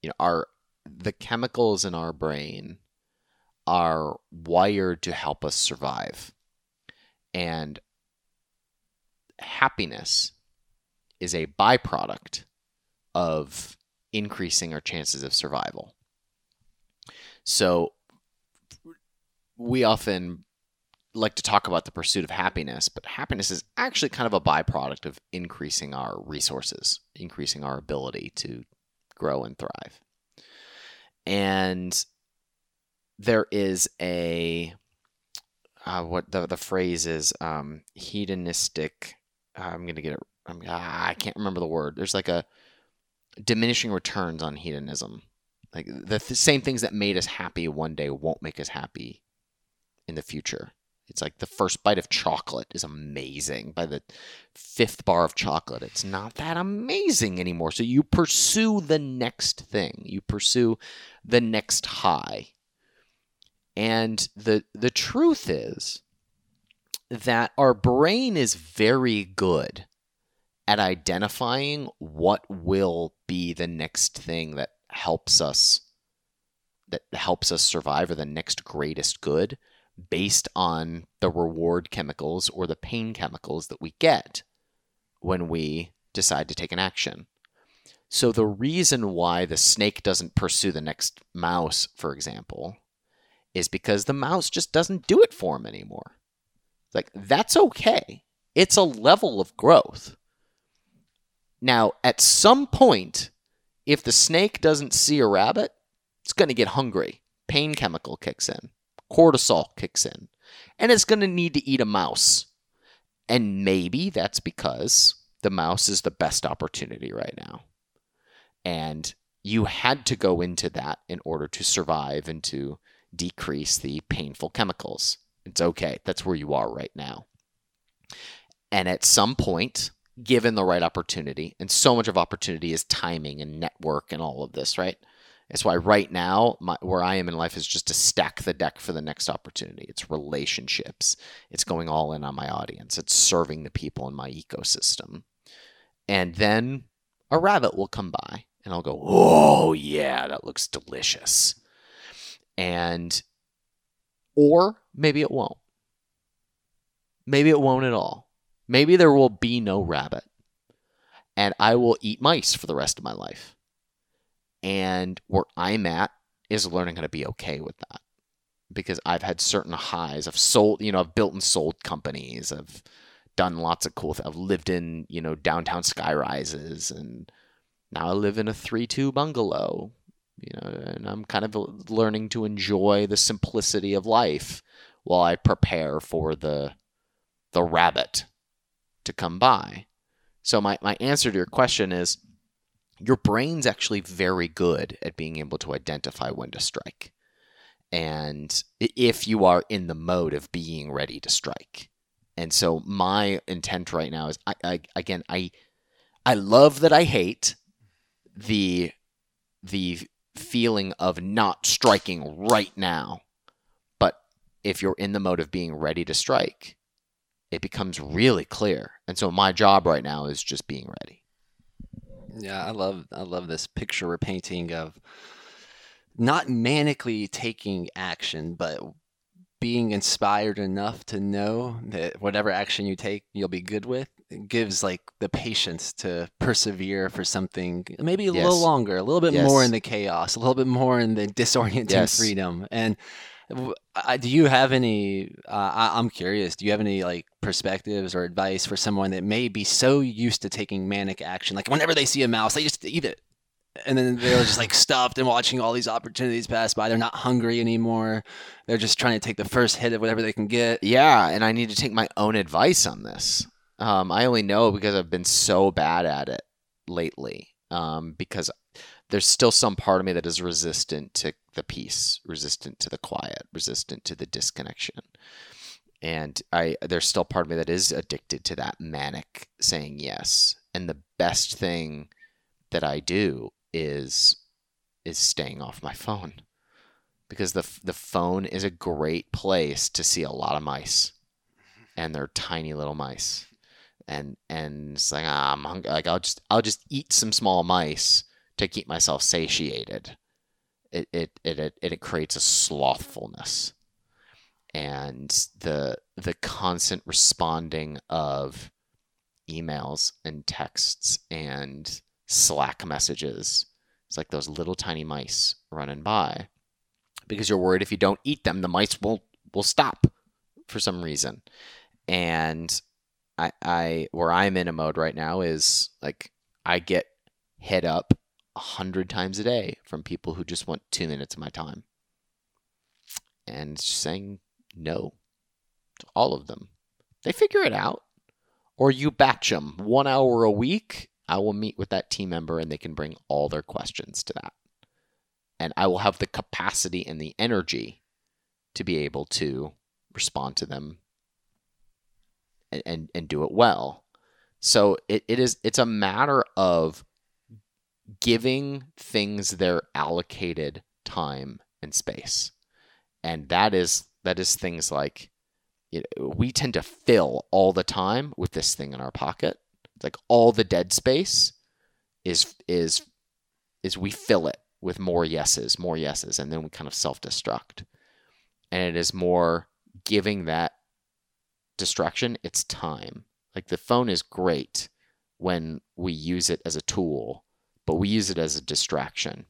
you know, our the chemicals in our brain are wired to help us survive. And happiness is a byproduct of increasing our chances of survival. So we often like to talk about the pursuit of happiness, but happiness is actually kind of a byproduct of increasing our resources, increasing our ability to grow and thrive. And there is a uh, what the the phrase is um, hedonistic. I'm gonna get it. I'm, ah, I can't remember the word. There's like a diminishing returns on hedonism. Like the th- same things that made us happy one day won't make us happy in the future. It's like the first bite of chocolate is amazing. By the fifth bar of chocolate, it's not that amazing anymore. So you pursue the next thing. You pursue the next high. And the the truth is that our brain is very good at identifying what will be the next thing that helps us that helps us survive or the next greatest good based on the reward chemicals or the pain chemicals that we get when we decide to take an action. So the reason why the snake doesn't pursue the next mouse, for example, is because the mouse just doesn't do it for him anymore. Like that's okay. It's a level of growth. Now, at some point, if the snake doesn't see a rabbit, it's going to get hungry. Pain chemical kicks in, cortisol kicks in, and it's going to need to eat a mouse. And maybe that's because the mouse is the best opportunity right now. And you had to go into that in order to survive and to decrease the painful chemicals. It's okay. That's where you are right now. And at some point, given the right opportunity, and so much of opportunity is timing and network and all of this, right? That's why right now, my, where I am in life is just to stack the deck for the next opportunity. It's relationships. It's going all in on my audience. It's serving the people in my ecosystem. And then a rabbit will come by and I'll go, oh, yeah, that looks delicious. And, or maybe it won't. Maybe it won't at all. Maybe there will be no rabbit and I will eat mice for the rest of my life. And where I'm at is learning how to be okay with that because I've had certain highs. I've sold, you know, I've built and sold companies. I've done lots of cool things. I've lived in, you know, downtown sky rises and now I live in a 3-2 bungalow, you know, and I'm kind of learning to enjoy the simplicity of life while I prepare for the the rabbit to come by. So my, my answer to your question is your brain's actually very good at being able to identify when to strike. And if you are in the mode of being ready to strike. And so my intent right now is I, I again I I love that I hate the the feeling of not striking right now. But if you're in the mode of being ready to strike, it becomes really clear. And so my job right now is just being ready. Yeah, I love I love this picture we're painting of not manically taking action, but being inspired enough to know that whatever action you take, you'll be good with. It gives like the patience to persevere for something maybe a yes. little longer, a little bit yes. more in the chaos, a little bit more in the disorienting yes. freedom. And do you have any? Uh, I, am curious. Do you have any like perspectives or advice for someone that may be so used to taking manic action, like whenever they see a mouse, they just eat it, and then they're just like stuffed and watching all these opportunities pass by. They're not hungry anymore. They're just trying to take the first hit of whatever they can get. Yeah, and I need to take my own advice on this. Um, I only know because I've been so bad at it lately. Um, because there's still some part of me that is resistant to the peace, resistant to the quiet, resistant to the disconnection. And I there's still part of me that is addicted to that manic saying yes. And the best thing that I do is is staying off my phone. Because the the phone is a great place to see a lot of mice. And they're tiny little mice. And and it's like ah, I'm hungry. Like I'll just I'll just eat some small mice to keep myself satiated. It it it it, it creates a slothfulness, and the the constant responding of emails and texts and Slack messages. It's like those little tiny mice running by, because you're worried if you don't eat them, the mice will will stop for some reason, and I, I where I'm in a mode right now is like I get hit up a hundred times a day from people who just want two minutes of my time. And saying no to all of them. They figure it out. Or you batch them one hour a week. I will meet with that team member and they can bring all their questions to that. And I will have the capacity and the energy to be able to respond to them and, and, and do it well. So it, it is it's a matter of giving things their allocated time and space. And that is that is things like you know, we tend to fill all the time with this thing in our pocket. Like all the dead space is is is we fill it with more yeses, more yeses, and then we kind of self-destruct. And it is more giving that distraction its time. Like the phone is great when we use it as a tool but we use it as a distraction.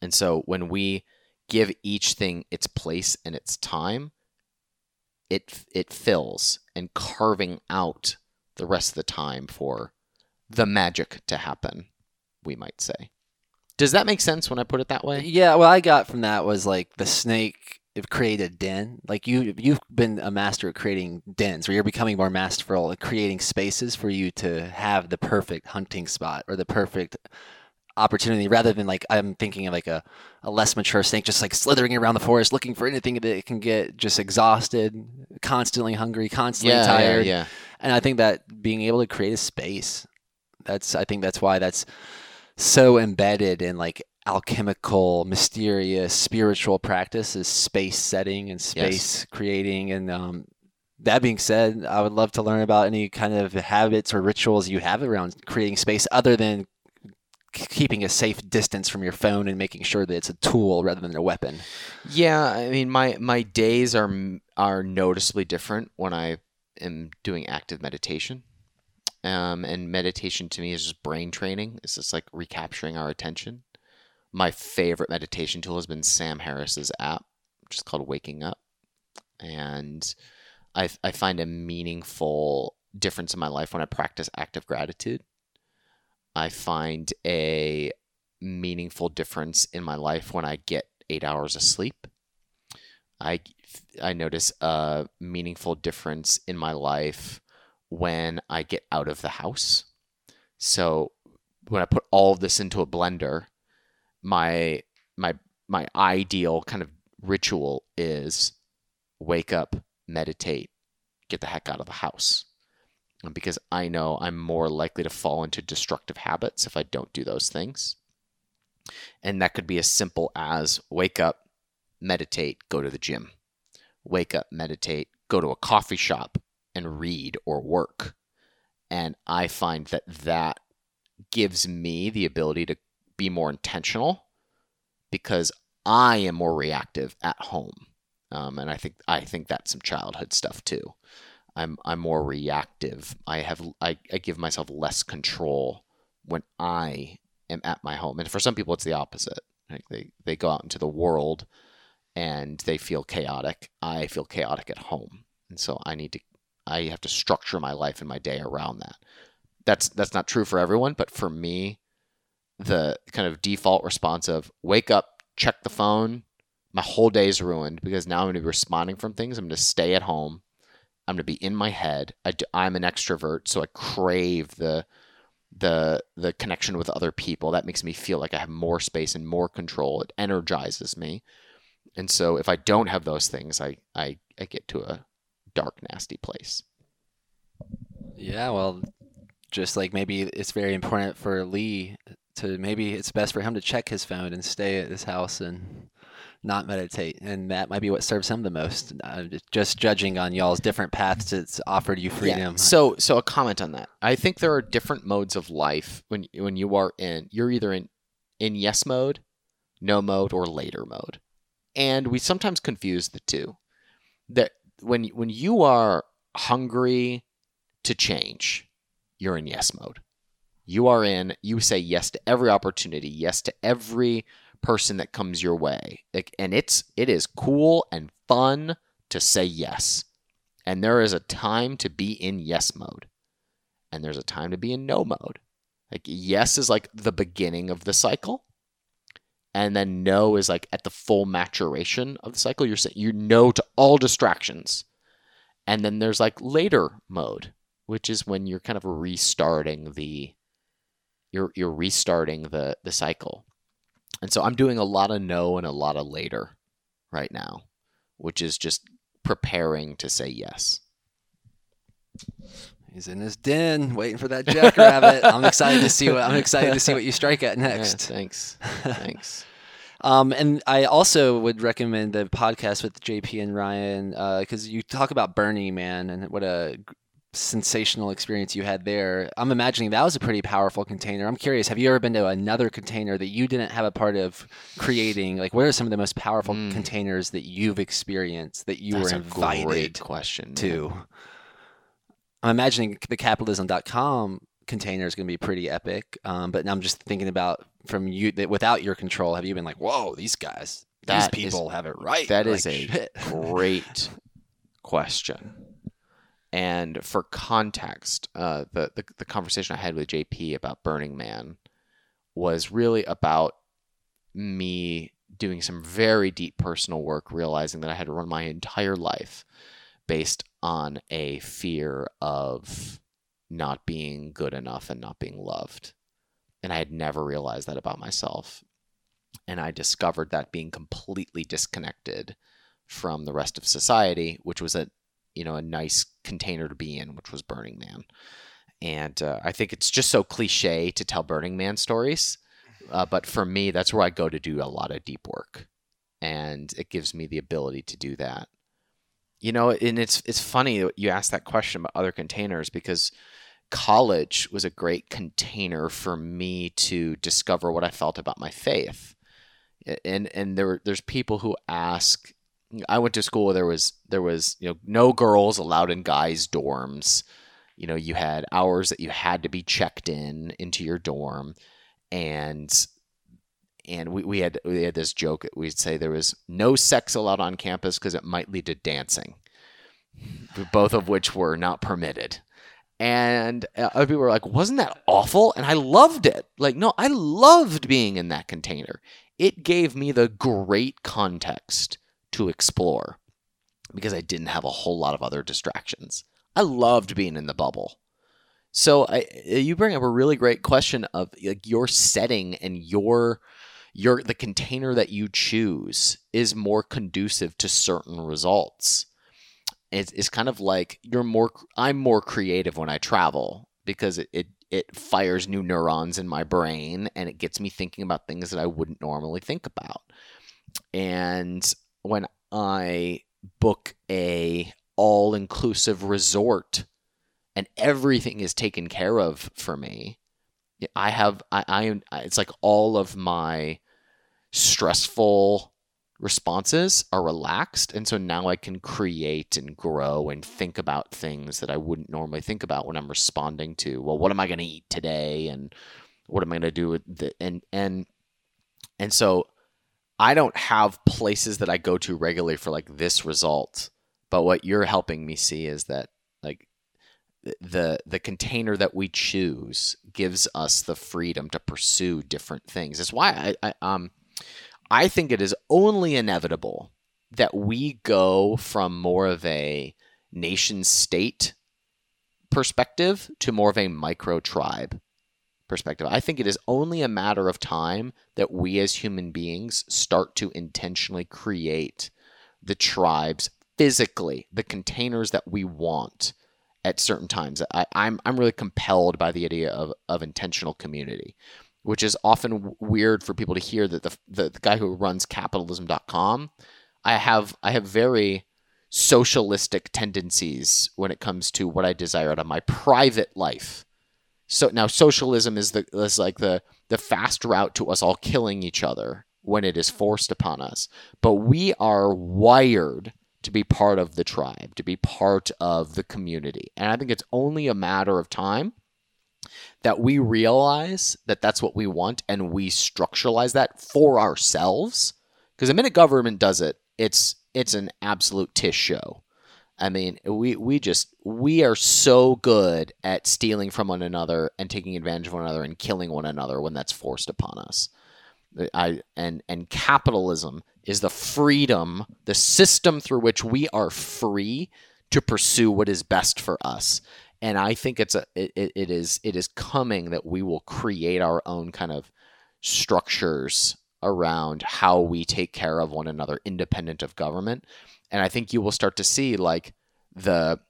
And so when we give each thing its place and its time, it it fills and carving out the rest of the time for the magic to happen, we might say. Does that make sense when I put it that way? Yeah, what I got from that was like the snake created a den. Like you you've been a master at creating dens where you're becoming more masterful at creating spaces for you to have the perfect hunting spot or the perfect opportunity rather than like I'm thinking of like a, a less mature snake just like slithering around the forest looking for anything that it can get just exhausted, constantly hungry, constantly yeah, tired. Yeah, yeah. And I think that being able to create a space, that's I think that's why that's so embedded in like alchemical, mysterious, spiritual practice is space setting and space creating. And um, that being said, I would love to learn about any kind of habits or rituals you have around creating space other than keeping a safe distance from your phone and making sure that it's a tool rather than a weapon. Yeah, I mean, my my days are are noticeably different when I am doing active meditation. Um, and meditation to me is just brain training. It's just like recapturing our attention. My favorite meditation tool has been Sam Harris's app, which is called Waking Up, and I I find a meaningful difference in my life when I practice active gratitude. I find a meaningful difference in my life when I get eight hours of sleep. I, I notice a meaningful difference in my life when I get out of the house. So when I put all of this into a blender, my my my ideal kind of ritual is wake up, meditate, get the heck out of the house. Um, because I know I'm more likely to fall into destructive habits if I don't do those things. And that could be as simple as wake up, meditate, go to the gym. Wake up, meditate, go to a coffee shop and read or work. And I find that that gives me the ability to be more intentional because I am more reactive at home. Um, and I think I think that's some childhood stuff too. I'm I'm more reactive. I have I, I give myself less control when I am at my home. And for some people, it's the opposite. Like they they go out into the world and they feel chaotic. I feel chaotic at home, and so I need to I have to structure my life and my day around that. That's that's not true for everyone, but for me, the kind of default response of wake up, check the phone, my whole day is ruined because now I'm going to be responding from things. I'm going to stay at home. I'm going to be in my head. I, am an extrovert, so I crave the the the connection with other people. That makes me feel like I have more space and more control. It energizes me. And so if I don't have those things, I I, I get to a dark, nasty place. Yeah, well, just like maybe it's very important for Lee to maybe it's best for him to check his phone and stay at his house and not meditate, and that might be what serves him the most. Uh, just judging on y'all's different paths, it's offered you freedom. Yeah. So, so a comment on that. I think there are different modes of life when when you are in. You're either in in yes mode, no mode, or later mode, and we sometimes confuse the two. That when when you are hungry to change, you're in yes mode. You are in. You say yes to every opportunity, yes to every person that comes your way. And it's it is cool and fun to say yes. And there is a time to be in yes mode. And there's a time to be in no mode. Like yes is like the beginning of the cycle. And then no is like at the full maturation of the cycle. You're saying you no to all distractions. And then there's like later mode, which is when you're kind of restarting the you're you're restarting the the cycle. And so I'm doing a lot of no and a lot of later right now, which is just preparing to say yes. He's in his den waiting for that jackrabbit. I'm excited to see what I'm excited to see what you strike at next. Yeah, thanks. Thanks. Um, and I also would recommend the podcast with JP and Ryan because uh, you talk about Burning Man and what a sensational experience you had there. I'm imagining that was a pretty powerful container. I'm curious, have you ever been to another container that you didn't have a part of creating? Like, what are some of the most powerful mm. containers that you've experienced that you That's were invited question, to? Man. I'm imagining the capitalism.com container is going to be pretty epic. Um, but I'm just thinking about from you that without your control, have you been like, whoa, these guys, that these people is, have it right? That like, is a shit. great question. And for context, uh, the, the, the conversation I had with JP about Burning Man was really about me doing some very deep personal work, realizing that I had run my entire life based on a fear of not being good enough and not being loved. And I had never realized that about myself. And I discovered that being completely disconnected from the rest of society, which was a you know a nice container to be in, which was Burning Man. And uh, I think it's just so cliche to tell Burning Man stories, Uh, but for me, that's where I go to do a lot of deep work, and it gives me the ability to do that. You know, and it's it's funny you asked that question about other containers because college was a great container for me to discover what I felt about my faith. And and there there's people who ask I went to school there was there was you know no girls allowed in guys dorms. You know, you had hours that you had to be checked in into your dorm and and we, we had we had this joke we'd say there was no sex allowed on campus because it might lead to dancing, both of which were not permitted. And uh, other people were like, "Wasn't that awful?" And I loved it. Like, no, I loved being in that container. It gave me the great context to explore because I didn't have a whole lot of other distractions. I loved being in the bubble. So I, uh, you bring up a really great question of like your setting and your your the container that you choose is more conducive to certain results. It's, it's kind of like you're more I'm more creative when I travel because it, it it fires new neurons in my brain and it gets me thinking about things that I wouldn't normally think about. And when I book a all-inclusive resort and everything is taken care of for me, I have I, I am it's like all of my stressful responses are relaxed. And so now I can create and grow and think about things that I wouldn't normally think about when I'm responding to well what am I going to eat today? And what am I going to do with the and and and so I don't have places that I go to regularly for like this result but what you're helping me see is that like the the container that we choose gives us the freedom to pursue different things. It's why I, I um I think it is only inevitable that we go from more of a nation state perspective to more of a micro tribe perspective. I think it is only a matter of time that we as human beings start to intentionally create the tribes physically, the containers that we want at certain times. I, I'm I'm really compelled by the idea of, of intentional community which is often weird for people to hear that the, the, the guy who runs capitalism.com i have i have very socialistic tendencies when it comes to what i desire out of my private life so now socialism is the is like the the fast route to us all killing each other when it is forced upon us. But we are wired to be part of the tribe to be part of the community. And i think it's only a matter of time that we realize that that's what we want and we structuralize that for ourselves. Because the minute government does it it's it's an absolute tish show i mean we we just we are so good at stealing from one another and taking advantage of one another and killing one another when that's forced upon us. I, and and capitalism is the freedom the system through which we are free to pursue what is best for us. And I think it's a it, it is it is coming that we will create our own kind of structures around how we take care of one another independent of government and I think you will start to see like the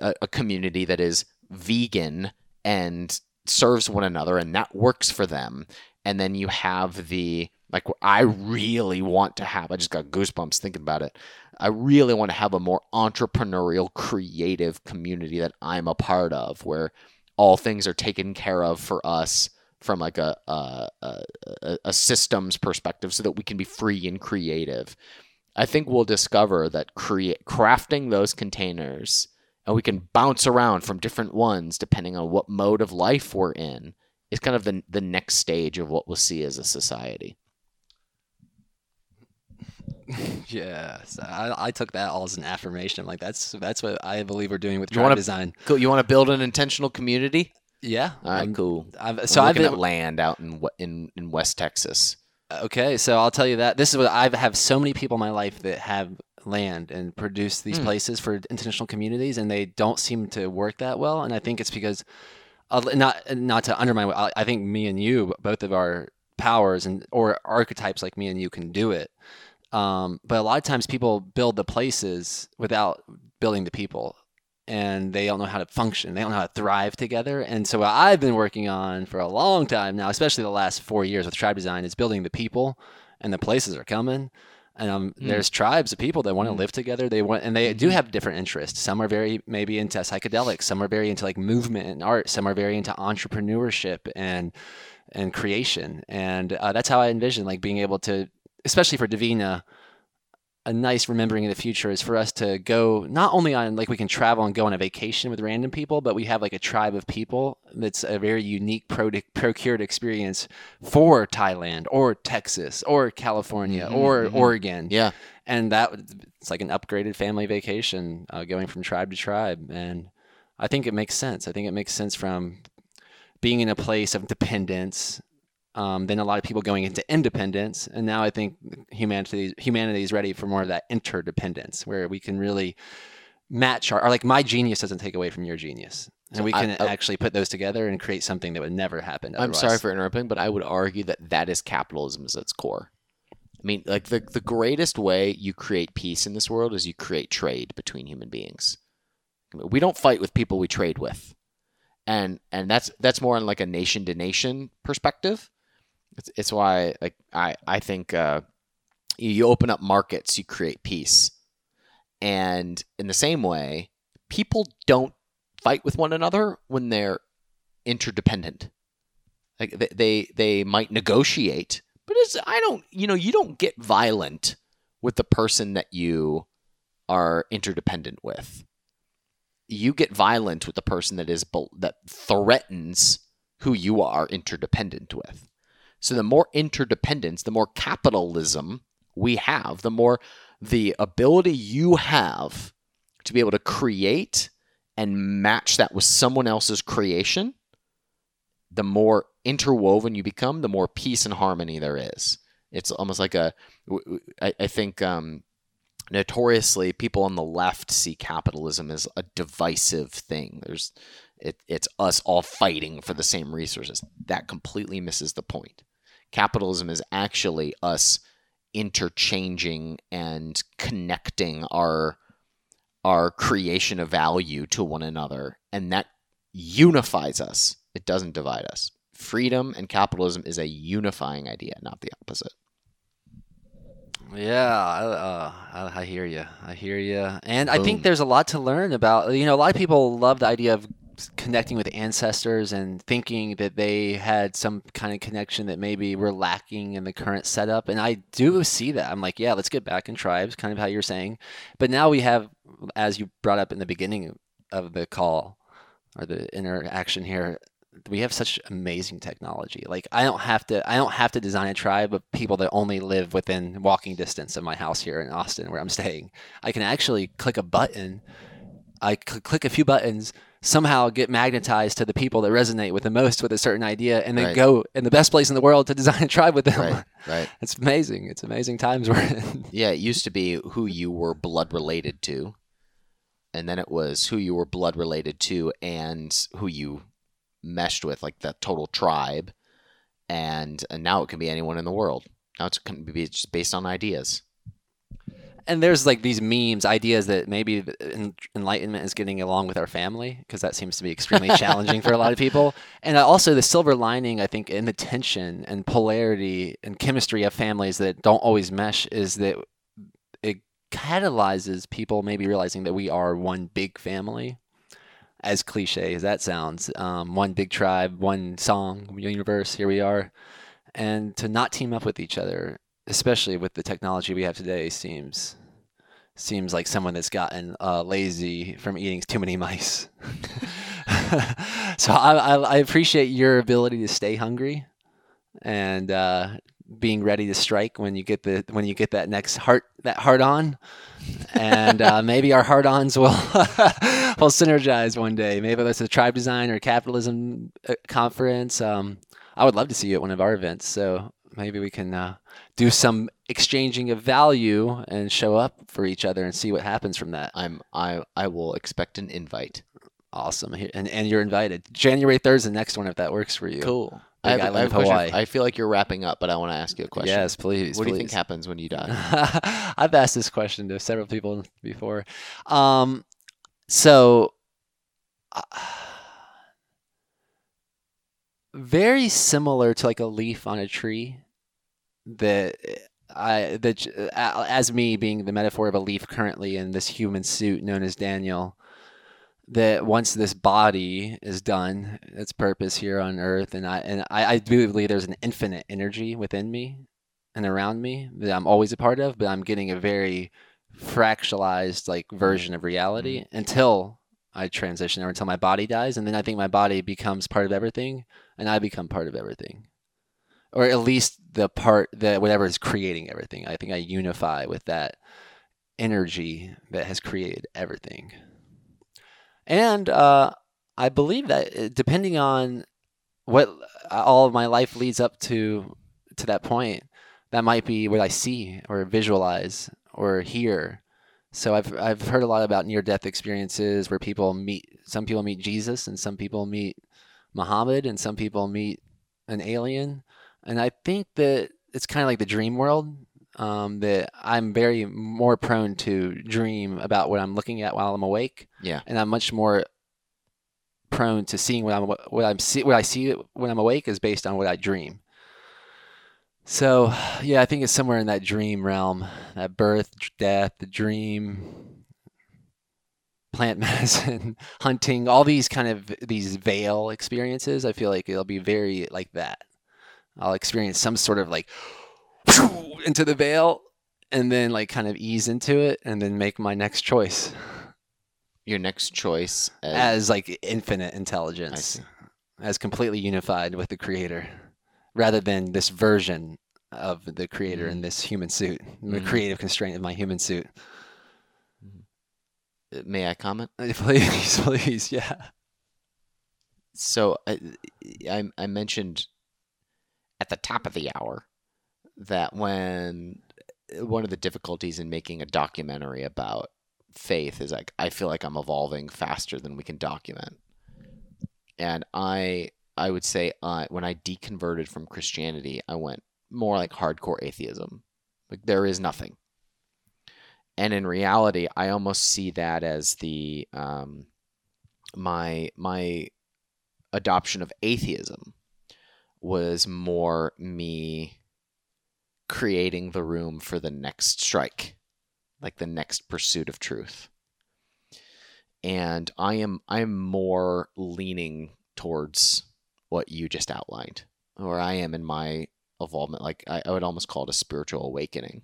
a, a community that is vegan and serves one another and that works for them and then you have the like I really want to have I just got goosebumps thinking about it I really want to have a more entrepreneurial, creative community that I'm a part of, where all things are taken care of for us from like a a, a, a systems perspective, so that we can be free and creative. I think we'll discover that create crafting those containers, and we can bounce around from different ones depending on what mode of life we're in, is kind of the the next stage of what we'll see as a society. yes, I, I took that all as an affirmation. Like that's that's what I believe we're doing with You tribe wanna- design. Cool. You want to build an intentional community? Yeah. All right, I'm- cool. I've, So I'm I've been, at land out in in in West Texas. Okay. So I'll tell you that this is what I have so many people in my life that have land and produce these Hmm. places for intentional communities, and they don't seem to work that well. And I think it's because, uh, not not to undermine, I, I think me and you, both of our powers and or archetypes like me and you can do it. Um, but a lot of times people build the places without building the people. And they don't know how to function. They don't know how to thrive together. And so, what I've been working on for a long time now, especially the last four years with tribe design, is building the people, and the places are coming. And um, Mm. there's tribes of people that want to Mm. live together. They want, and they do Mhm. have different interests. Some are very maybe into psychedelics. Some are very into like movement and art. Some are very into entrepreneurship and and creation. And uh, that's how I envision like being able to, especially for Davina, a nice remembering in the future is for us to go not only on like we can travel and go on a vacation with random people, but we have like a tribe of people that's a very unique pro- procured experience for Thailand or Texas or California Mhm, or mhm. Oregon Yeah. and that it's like an upgraded family vacation uh, going from tribe to tribe and i think it makes sense i think it makes sense from being in a place of dependence um, then a lot of people going into independence and now i think humanity humanity is ready for more of that interdependence where we can really match our or like my genius doesn't take away from your genius and So we can I- actually put those together and create something that would never happen I'm sorry for interrupting, but I would argue that that is capitalism at its core. I mean, like the the greatest way you create peace in this world is you create trade between human beings. We don't fight with people we trade with, and and that's that's more on like a nation to nation perspective. It's it's why like I I think uh, you, open up markets, you create peace, and in the same way, people don't fight with one another when they're interdependent. Like they they, they might negotiate, but it's I don't you know you don't get violent with the person that you are interdependent with. You get violent with the person that is that threatens who you are interdependent with. So the more interdependence, the more capitalism we have, the more the ability you have to be able to create and match that with someone else's creation, the more interwoven you become, the more peace and harmony there is. It's almost like a, I, I think um, notoriously people on the left see capitalism as a divisive thing. There's, it, it's us all fighting for the same resources. That completely misses the point. Capitalism is actually us interchanging and connecting our our creation of value to one another and that unifies us it doesn't divide us freedom and capitalism is a unifying idea not the opposite Yeah, I, uh, I, I hear you. I hear you. And I think there's a lot to learn about. You know, a lot of people love the idea of connecting with ancestors and thinking that they had some kind of connection that maybe we're lacking in the current setup. And I do see that. I'm like, yeah, let's get back in tribes, kind of how you're saying. But now we have, as you brought up in the beginning of the call or the interaction here, we have such amazing technology. Like I don't have to I don't have to design a tribe of people that only live within walking distance of my house here in Austin where I'm staying. I can actually click a button. I cl- click a few buttons, somehow get magnetized to the people that resonate with the most with a certain idea and then Right. go in the best place in the world to design a tribe with them. right right It's amazing. It's amazing times we're in. yeah it used to be who you were blood related to and then it was who you were blood related to and who you meshed with like the total tribe and, and now it can be anyone in the world now it's can be just based on ideas and there's like these memes, ideas that maybe enlightenment is getting along with our family because that seems to be extremely challenging for a lot of people. And uh, also the silver lining, I think, in the tension and polarity and chemistry of families that don't always mesh is that it catalyzes people maybe realizing that we are one big family. As cliche as that sounds, um, one big tribe, one song, universe. Here we are, and to not team up with each other especially with the technology we have today, seems seems like someone that's gotten uh, lazy from eating too many mice. so I, I, I appreciate your ability to stay hungry and uh, being ready to strike when you get the when you get that next heart that heart on, and uh, maybe our heart ons will will synergize one day. Maybe that's a tribe design or capitalism uh, conference. Um, I would love to see you at one of our events. So maybe we can uh, do some exchanging of value and show up for each other and see what happens from that. i'm i i will expect an invite Awesome. And, and you're invited. January 3rd is the next one if that works for you. Cool. I have, I have of a question. Hawaii. I feel like you're wrapping up, but I want to ask you a question. Yes, please. What do you think happens when you die? I've asked this question to several people before. Um, so uh, very similar to like a leaf on a tree that I that as me being the metaphor of a leaf currently in this human suit known as Daniel that once this body is done its purpose here on earth and I and I, I do believe there's an infinite energy within me and around me that I'm always a part of but I'm getting a very fractalized like version of reality Mm-hmm. until I transition until my body dies and then I think my body becomes part of everything and I become part of everything or at least the part that whatever is creating everything. I think I unify with that energy that has created everything. And uh, I believe that uh, depending on what uh, all of my life leads up to to that point, that might be what I see or visualize or hear. So I've I've heard a lot about near death experiences where people meet some people meet Jesus and some people meet Muhammad and some people meet an alien and I think that it's kind of like the dream world. Um, that I'm very more prone to dream about what I'm looking at while I'm awake, Yeah. and I'm much more prone to seeing what I'm what I'm see what I see when I'm awake is based on what I dream. So yeah, I think it's somewhere in that dream realm, that birth, death, the dream, plant medicine, hunting, all these kind of these veil experiences. I feel like it'll be very like that. I'll experience some sort of like into the veil and then like kind of ease into it and then make my next choice Your next choice as, as like infinite intelligence, as completely unified with the creator rather than this version of the creator in this human suit, the Mhm. creative constraint of my human suit. Uh, May I comment? Please, please, yeah. So I, I, I mentioned at the top of the hour that when one of the difficulties in making a documentary about faith is like I feel like I'm evolving faster than we can document, and I I would say uh, when I deconverted from Christianity, I went more like hardcore atheism, like there is nothing, and in reality, I almost see that as the um, my my adoption of atheism was more me creating the room for the next strike like the next pursuit of truth. And i am i'm more leaning towards what you just outlined or i am in my evolvement like i, I would almost call it a spiritual awakening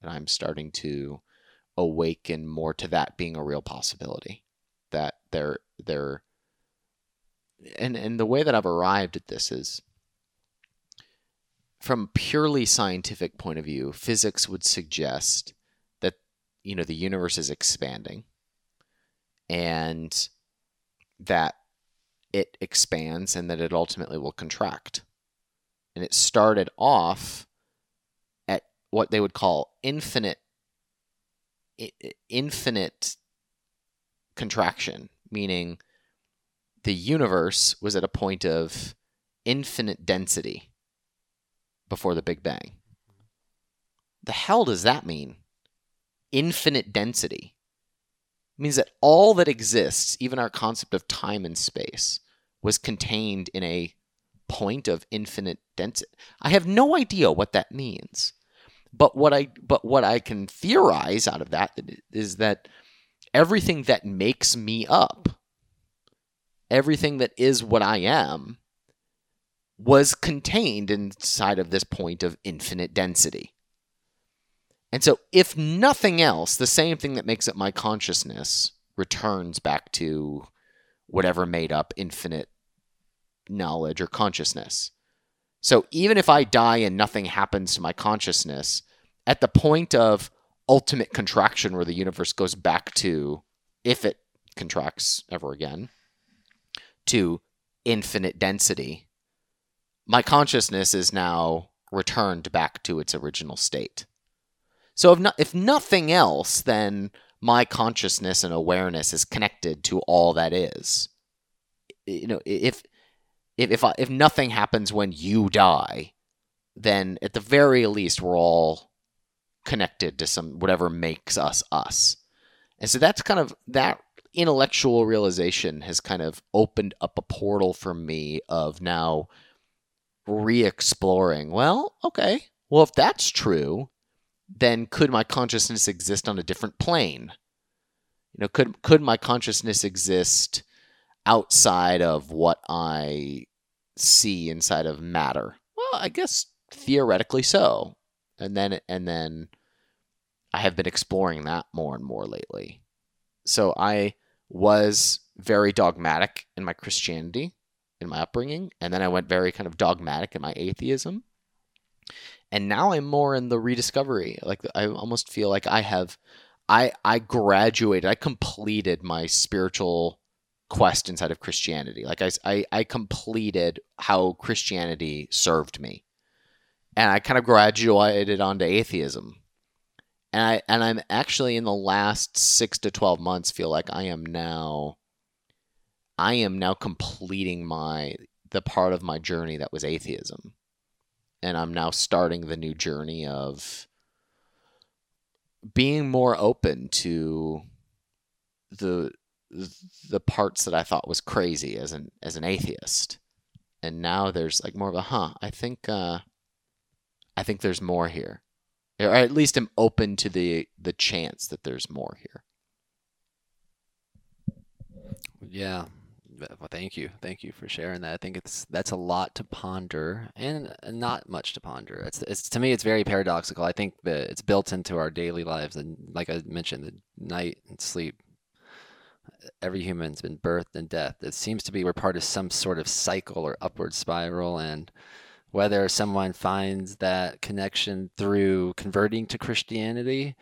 and i'm starting to awaken more to that being a real possibility that there there and and the way that I've arrived at this is from purely scientific point of view, physics would suggest that you know the universe is expanding and that it expands and that it ultimately will contract. And it started off at what they would call infinite infinite contraction, meaning the universe was at a point of infinite density before the Big Bang. The hell does that mean? Infinite density It means that all that exists, even our concept of time and space, was contained in a point of infinite density. I have no idea what that means. But what I but what I can theorize out of that is that everything that makes me up everything that is what I am was contained inside of this point of infinite density. And so, if nothing else, the same thing that makes up my consciousness returns back to whatever made up infinite knowledge or consciousness. So, even if I die and nothing happens to my consciousness, at the point of ultimate contraction where the universe goes back to, if it contracts ever again, to infinite density, my consciousness is now returned back to its original state. So if, no, if nothing else, then my consciousness and awareness is connected to all that is. You know, if if if, I, if nothing happens when you die, then at the very least we're all connected to some whatever makes us us. And so that's kind of that intellectual realization has kind of opened up a portal for me of now re-exploring. Well, okay. Well, if that's true, then could my consciousness exist on a different plane? You know, could could my consciousness exist outside of what I see inside of matter? Well, I guess theoretically so. And then and then I have been exploring that more and more lately. So I was very dogmatic in my Christianity, in my upbringing, and then I went very kind of dogmatic in my atheism. And now I'm more in the rediscovery. Like I almost feel like I have I I graduated, I completed my spiritual quest inside of Christianity. Like I, I, I completed how Christianity served me. And I kind of graduated onto atheism and I and I'm actually in the last six to twelve months feel like I am now I am now completing my the part of my journey that was atheism. And I'm now starting the new journey of being more open to the the parts that I thought was crazy as an as an atheist. And now there's like more of a huh, I think uh I think there's more here or at least I'm open to the the chance that there's more here. Yeah. Well, thank you, thank you for sharing that. I think it's that's a lot to ponder, and not much to ponder. It's, it's to me, it's very paradoxical. I think that it's built into our daily lives, and like I mentioned, the night and sleep. Every human's been birthed and death. It seems to be we're part of some sort of cycle or upward spiral, and whether someone finds that connection through converting to Christianity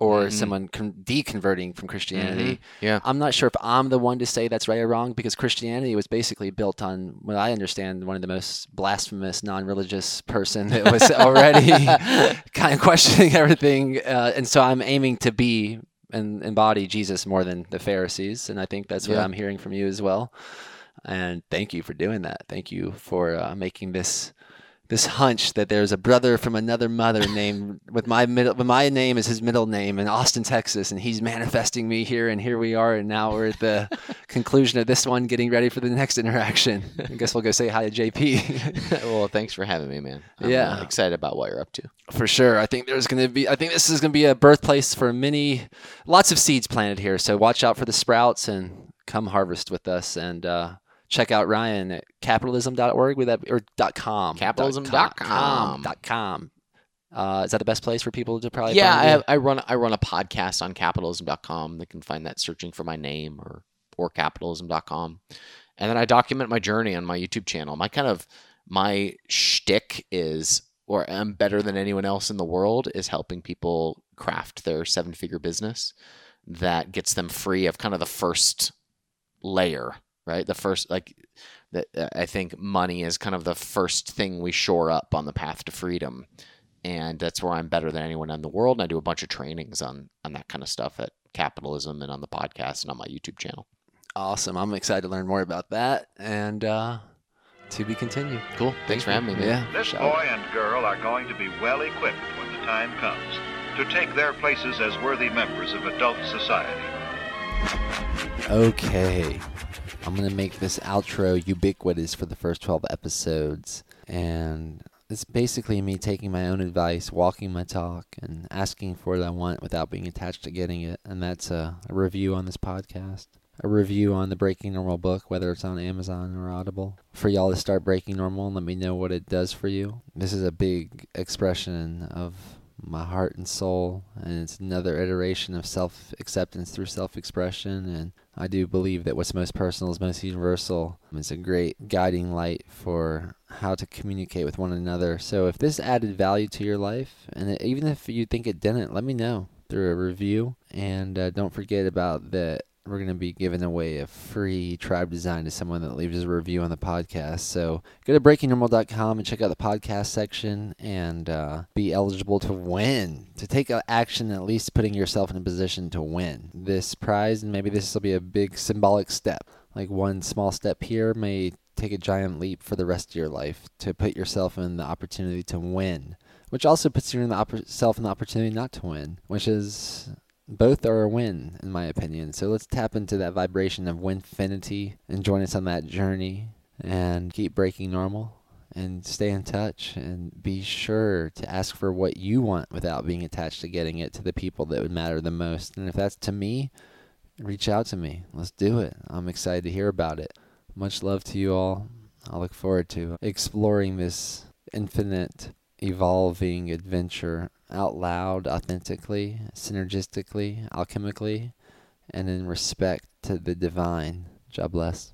or mm-hmm. someone con- deconverting from Christianity. Mm-hmm. Yeah. I'm not sure if I'm the one to say that's right or wrong because Christianity was basically built on what I understand one of the most blasphemous non-religious person that was already kind of questioning everything uh, and so I'm aiming to be and embody Jesus more than the Pharisees and I think that's what yeah. I'm hearing from you as well. And thank you for doing that. Thank you for uh, making this this hunch that there's a brother from another mother named with my middle with my name is his middle name in Austin, Texas, and he's manifesting me here, and here we are, and now we're at the conclusion of this one, getting ready for the next interaction. I guess we'll go say hi to JP. well, thanks for having me, man. I'm yeah, uh, excited about what you're up to. For sure, I think there's going to be. I think this is going to be a birthplace for many, lots of seeds planted here. So watch out for the sprouts and come harvest with us and. uh check out Ryan at capitalism.org with that or dot com. Capitalism.com. Dot com. Uh, is that the best place for people to probably? Yeah, I, have, I, run I run a podcast on capitalism.com. They can find that searching for my name or or capitalism.com, and then I document my journey on my YouTube channel. My kind of my shtick is, or I'm better than anyone else in the world, is helping people craft their seven figure business that gets them free of kind of the first layer right? The first, like, that I think money is kind of the first thing we shore up on the path to freedom, and that's where I'm better than anyone in the world. And I do a bunch of trainings on on that kind of stuff at capitalism and on the podcast and on my YouTube channel. Awesome! I'm excited to learn more about that and. uh to be continued. Cool. Thanks for having me, man. Yeah. This boy and girl are going to be well equipped when the time comes to take their places as worthy members of adult society. Okay. I'm going to make this outro ubiquitous for the first 12 episodes. And it's basically me taking my own advice, walking my talk, and asking for what I want without being attached to getting it. And that's a, a review on this podcast, a review on the Breaking Normal book, whether it's on Amazon or Audible, for y'all to start breaking normal and let me know what it does for you. This is a big expression of my heart and soul, and it's another iteration of self acceptance through self expression. And I do believe that what's most personal is most universal. It's a great guiding light for how to communicate with one another. So if this added value to your life, and even if you think it didn't, let me know through a review. And uh, don't forget about the we're going to be giving away a free tribe design to someone that leaves a review on the podcast. So go to breakingnormal.com and check out the podcast section and uh, be eligible to win, to take action, at least putting yourself in a position to win this prize. And maybe this will be a big symbolic step. Like one small step here may take a giant leap for the rest of your life to put yourself in the opportunity to win, which also puts you in the yourself in the opportunity not to win, which is both are a win, in my opinion. So let's tap into that vibration of winfinity and join us on that journey and keep breaking normal and stay in touch and be sure to ask for what you want without being attached to getting it to the people that would matter the most. And if that's to me, reach out to me. Let's do it. I'm excited to hear about it. Much love to you all. I look forward to exploring this infinite, evolving adventure out loud, authentically, synergistically, alchemically, and in respect to the divine. God bless.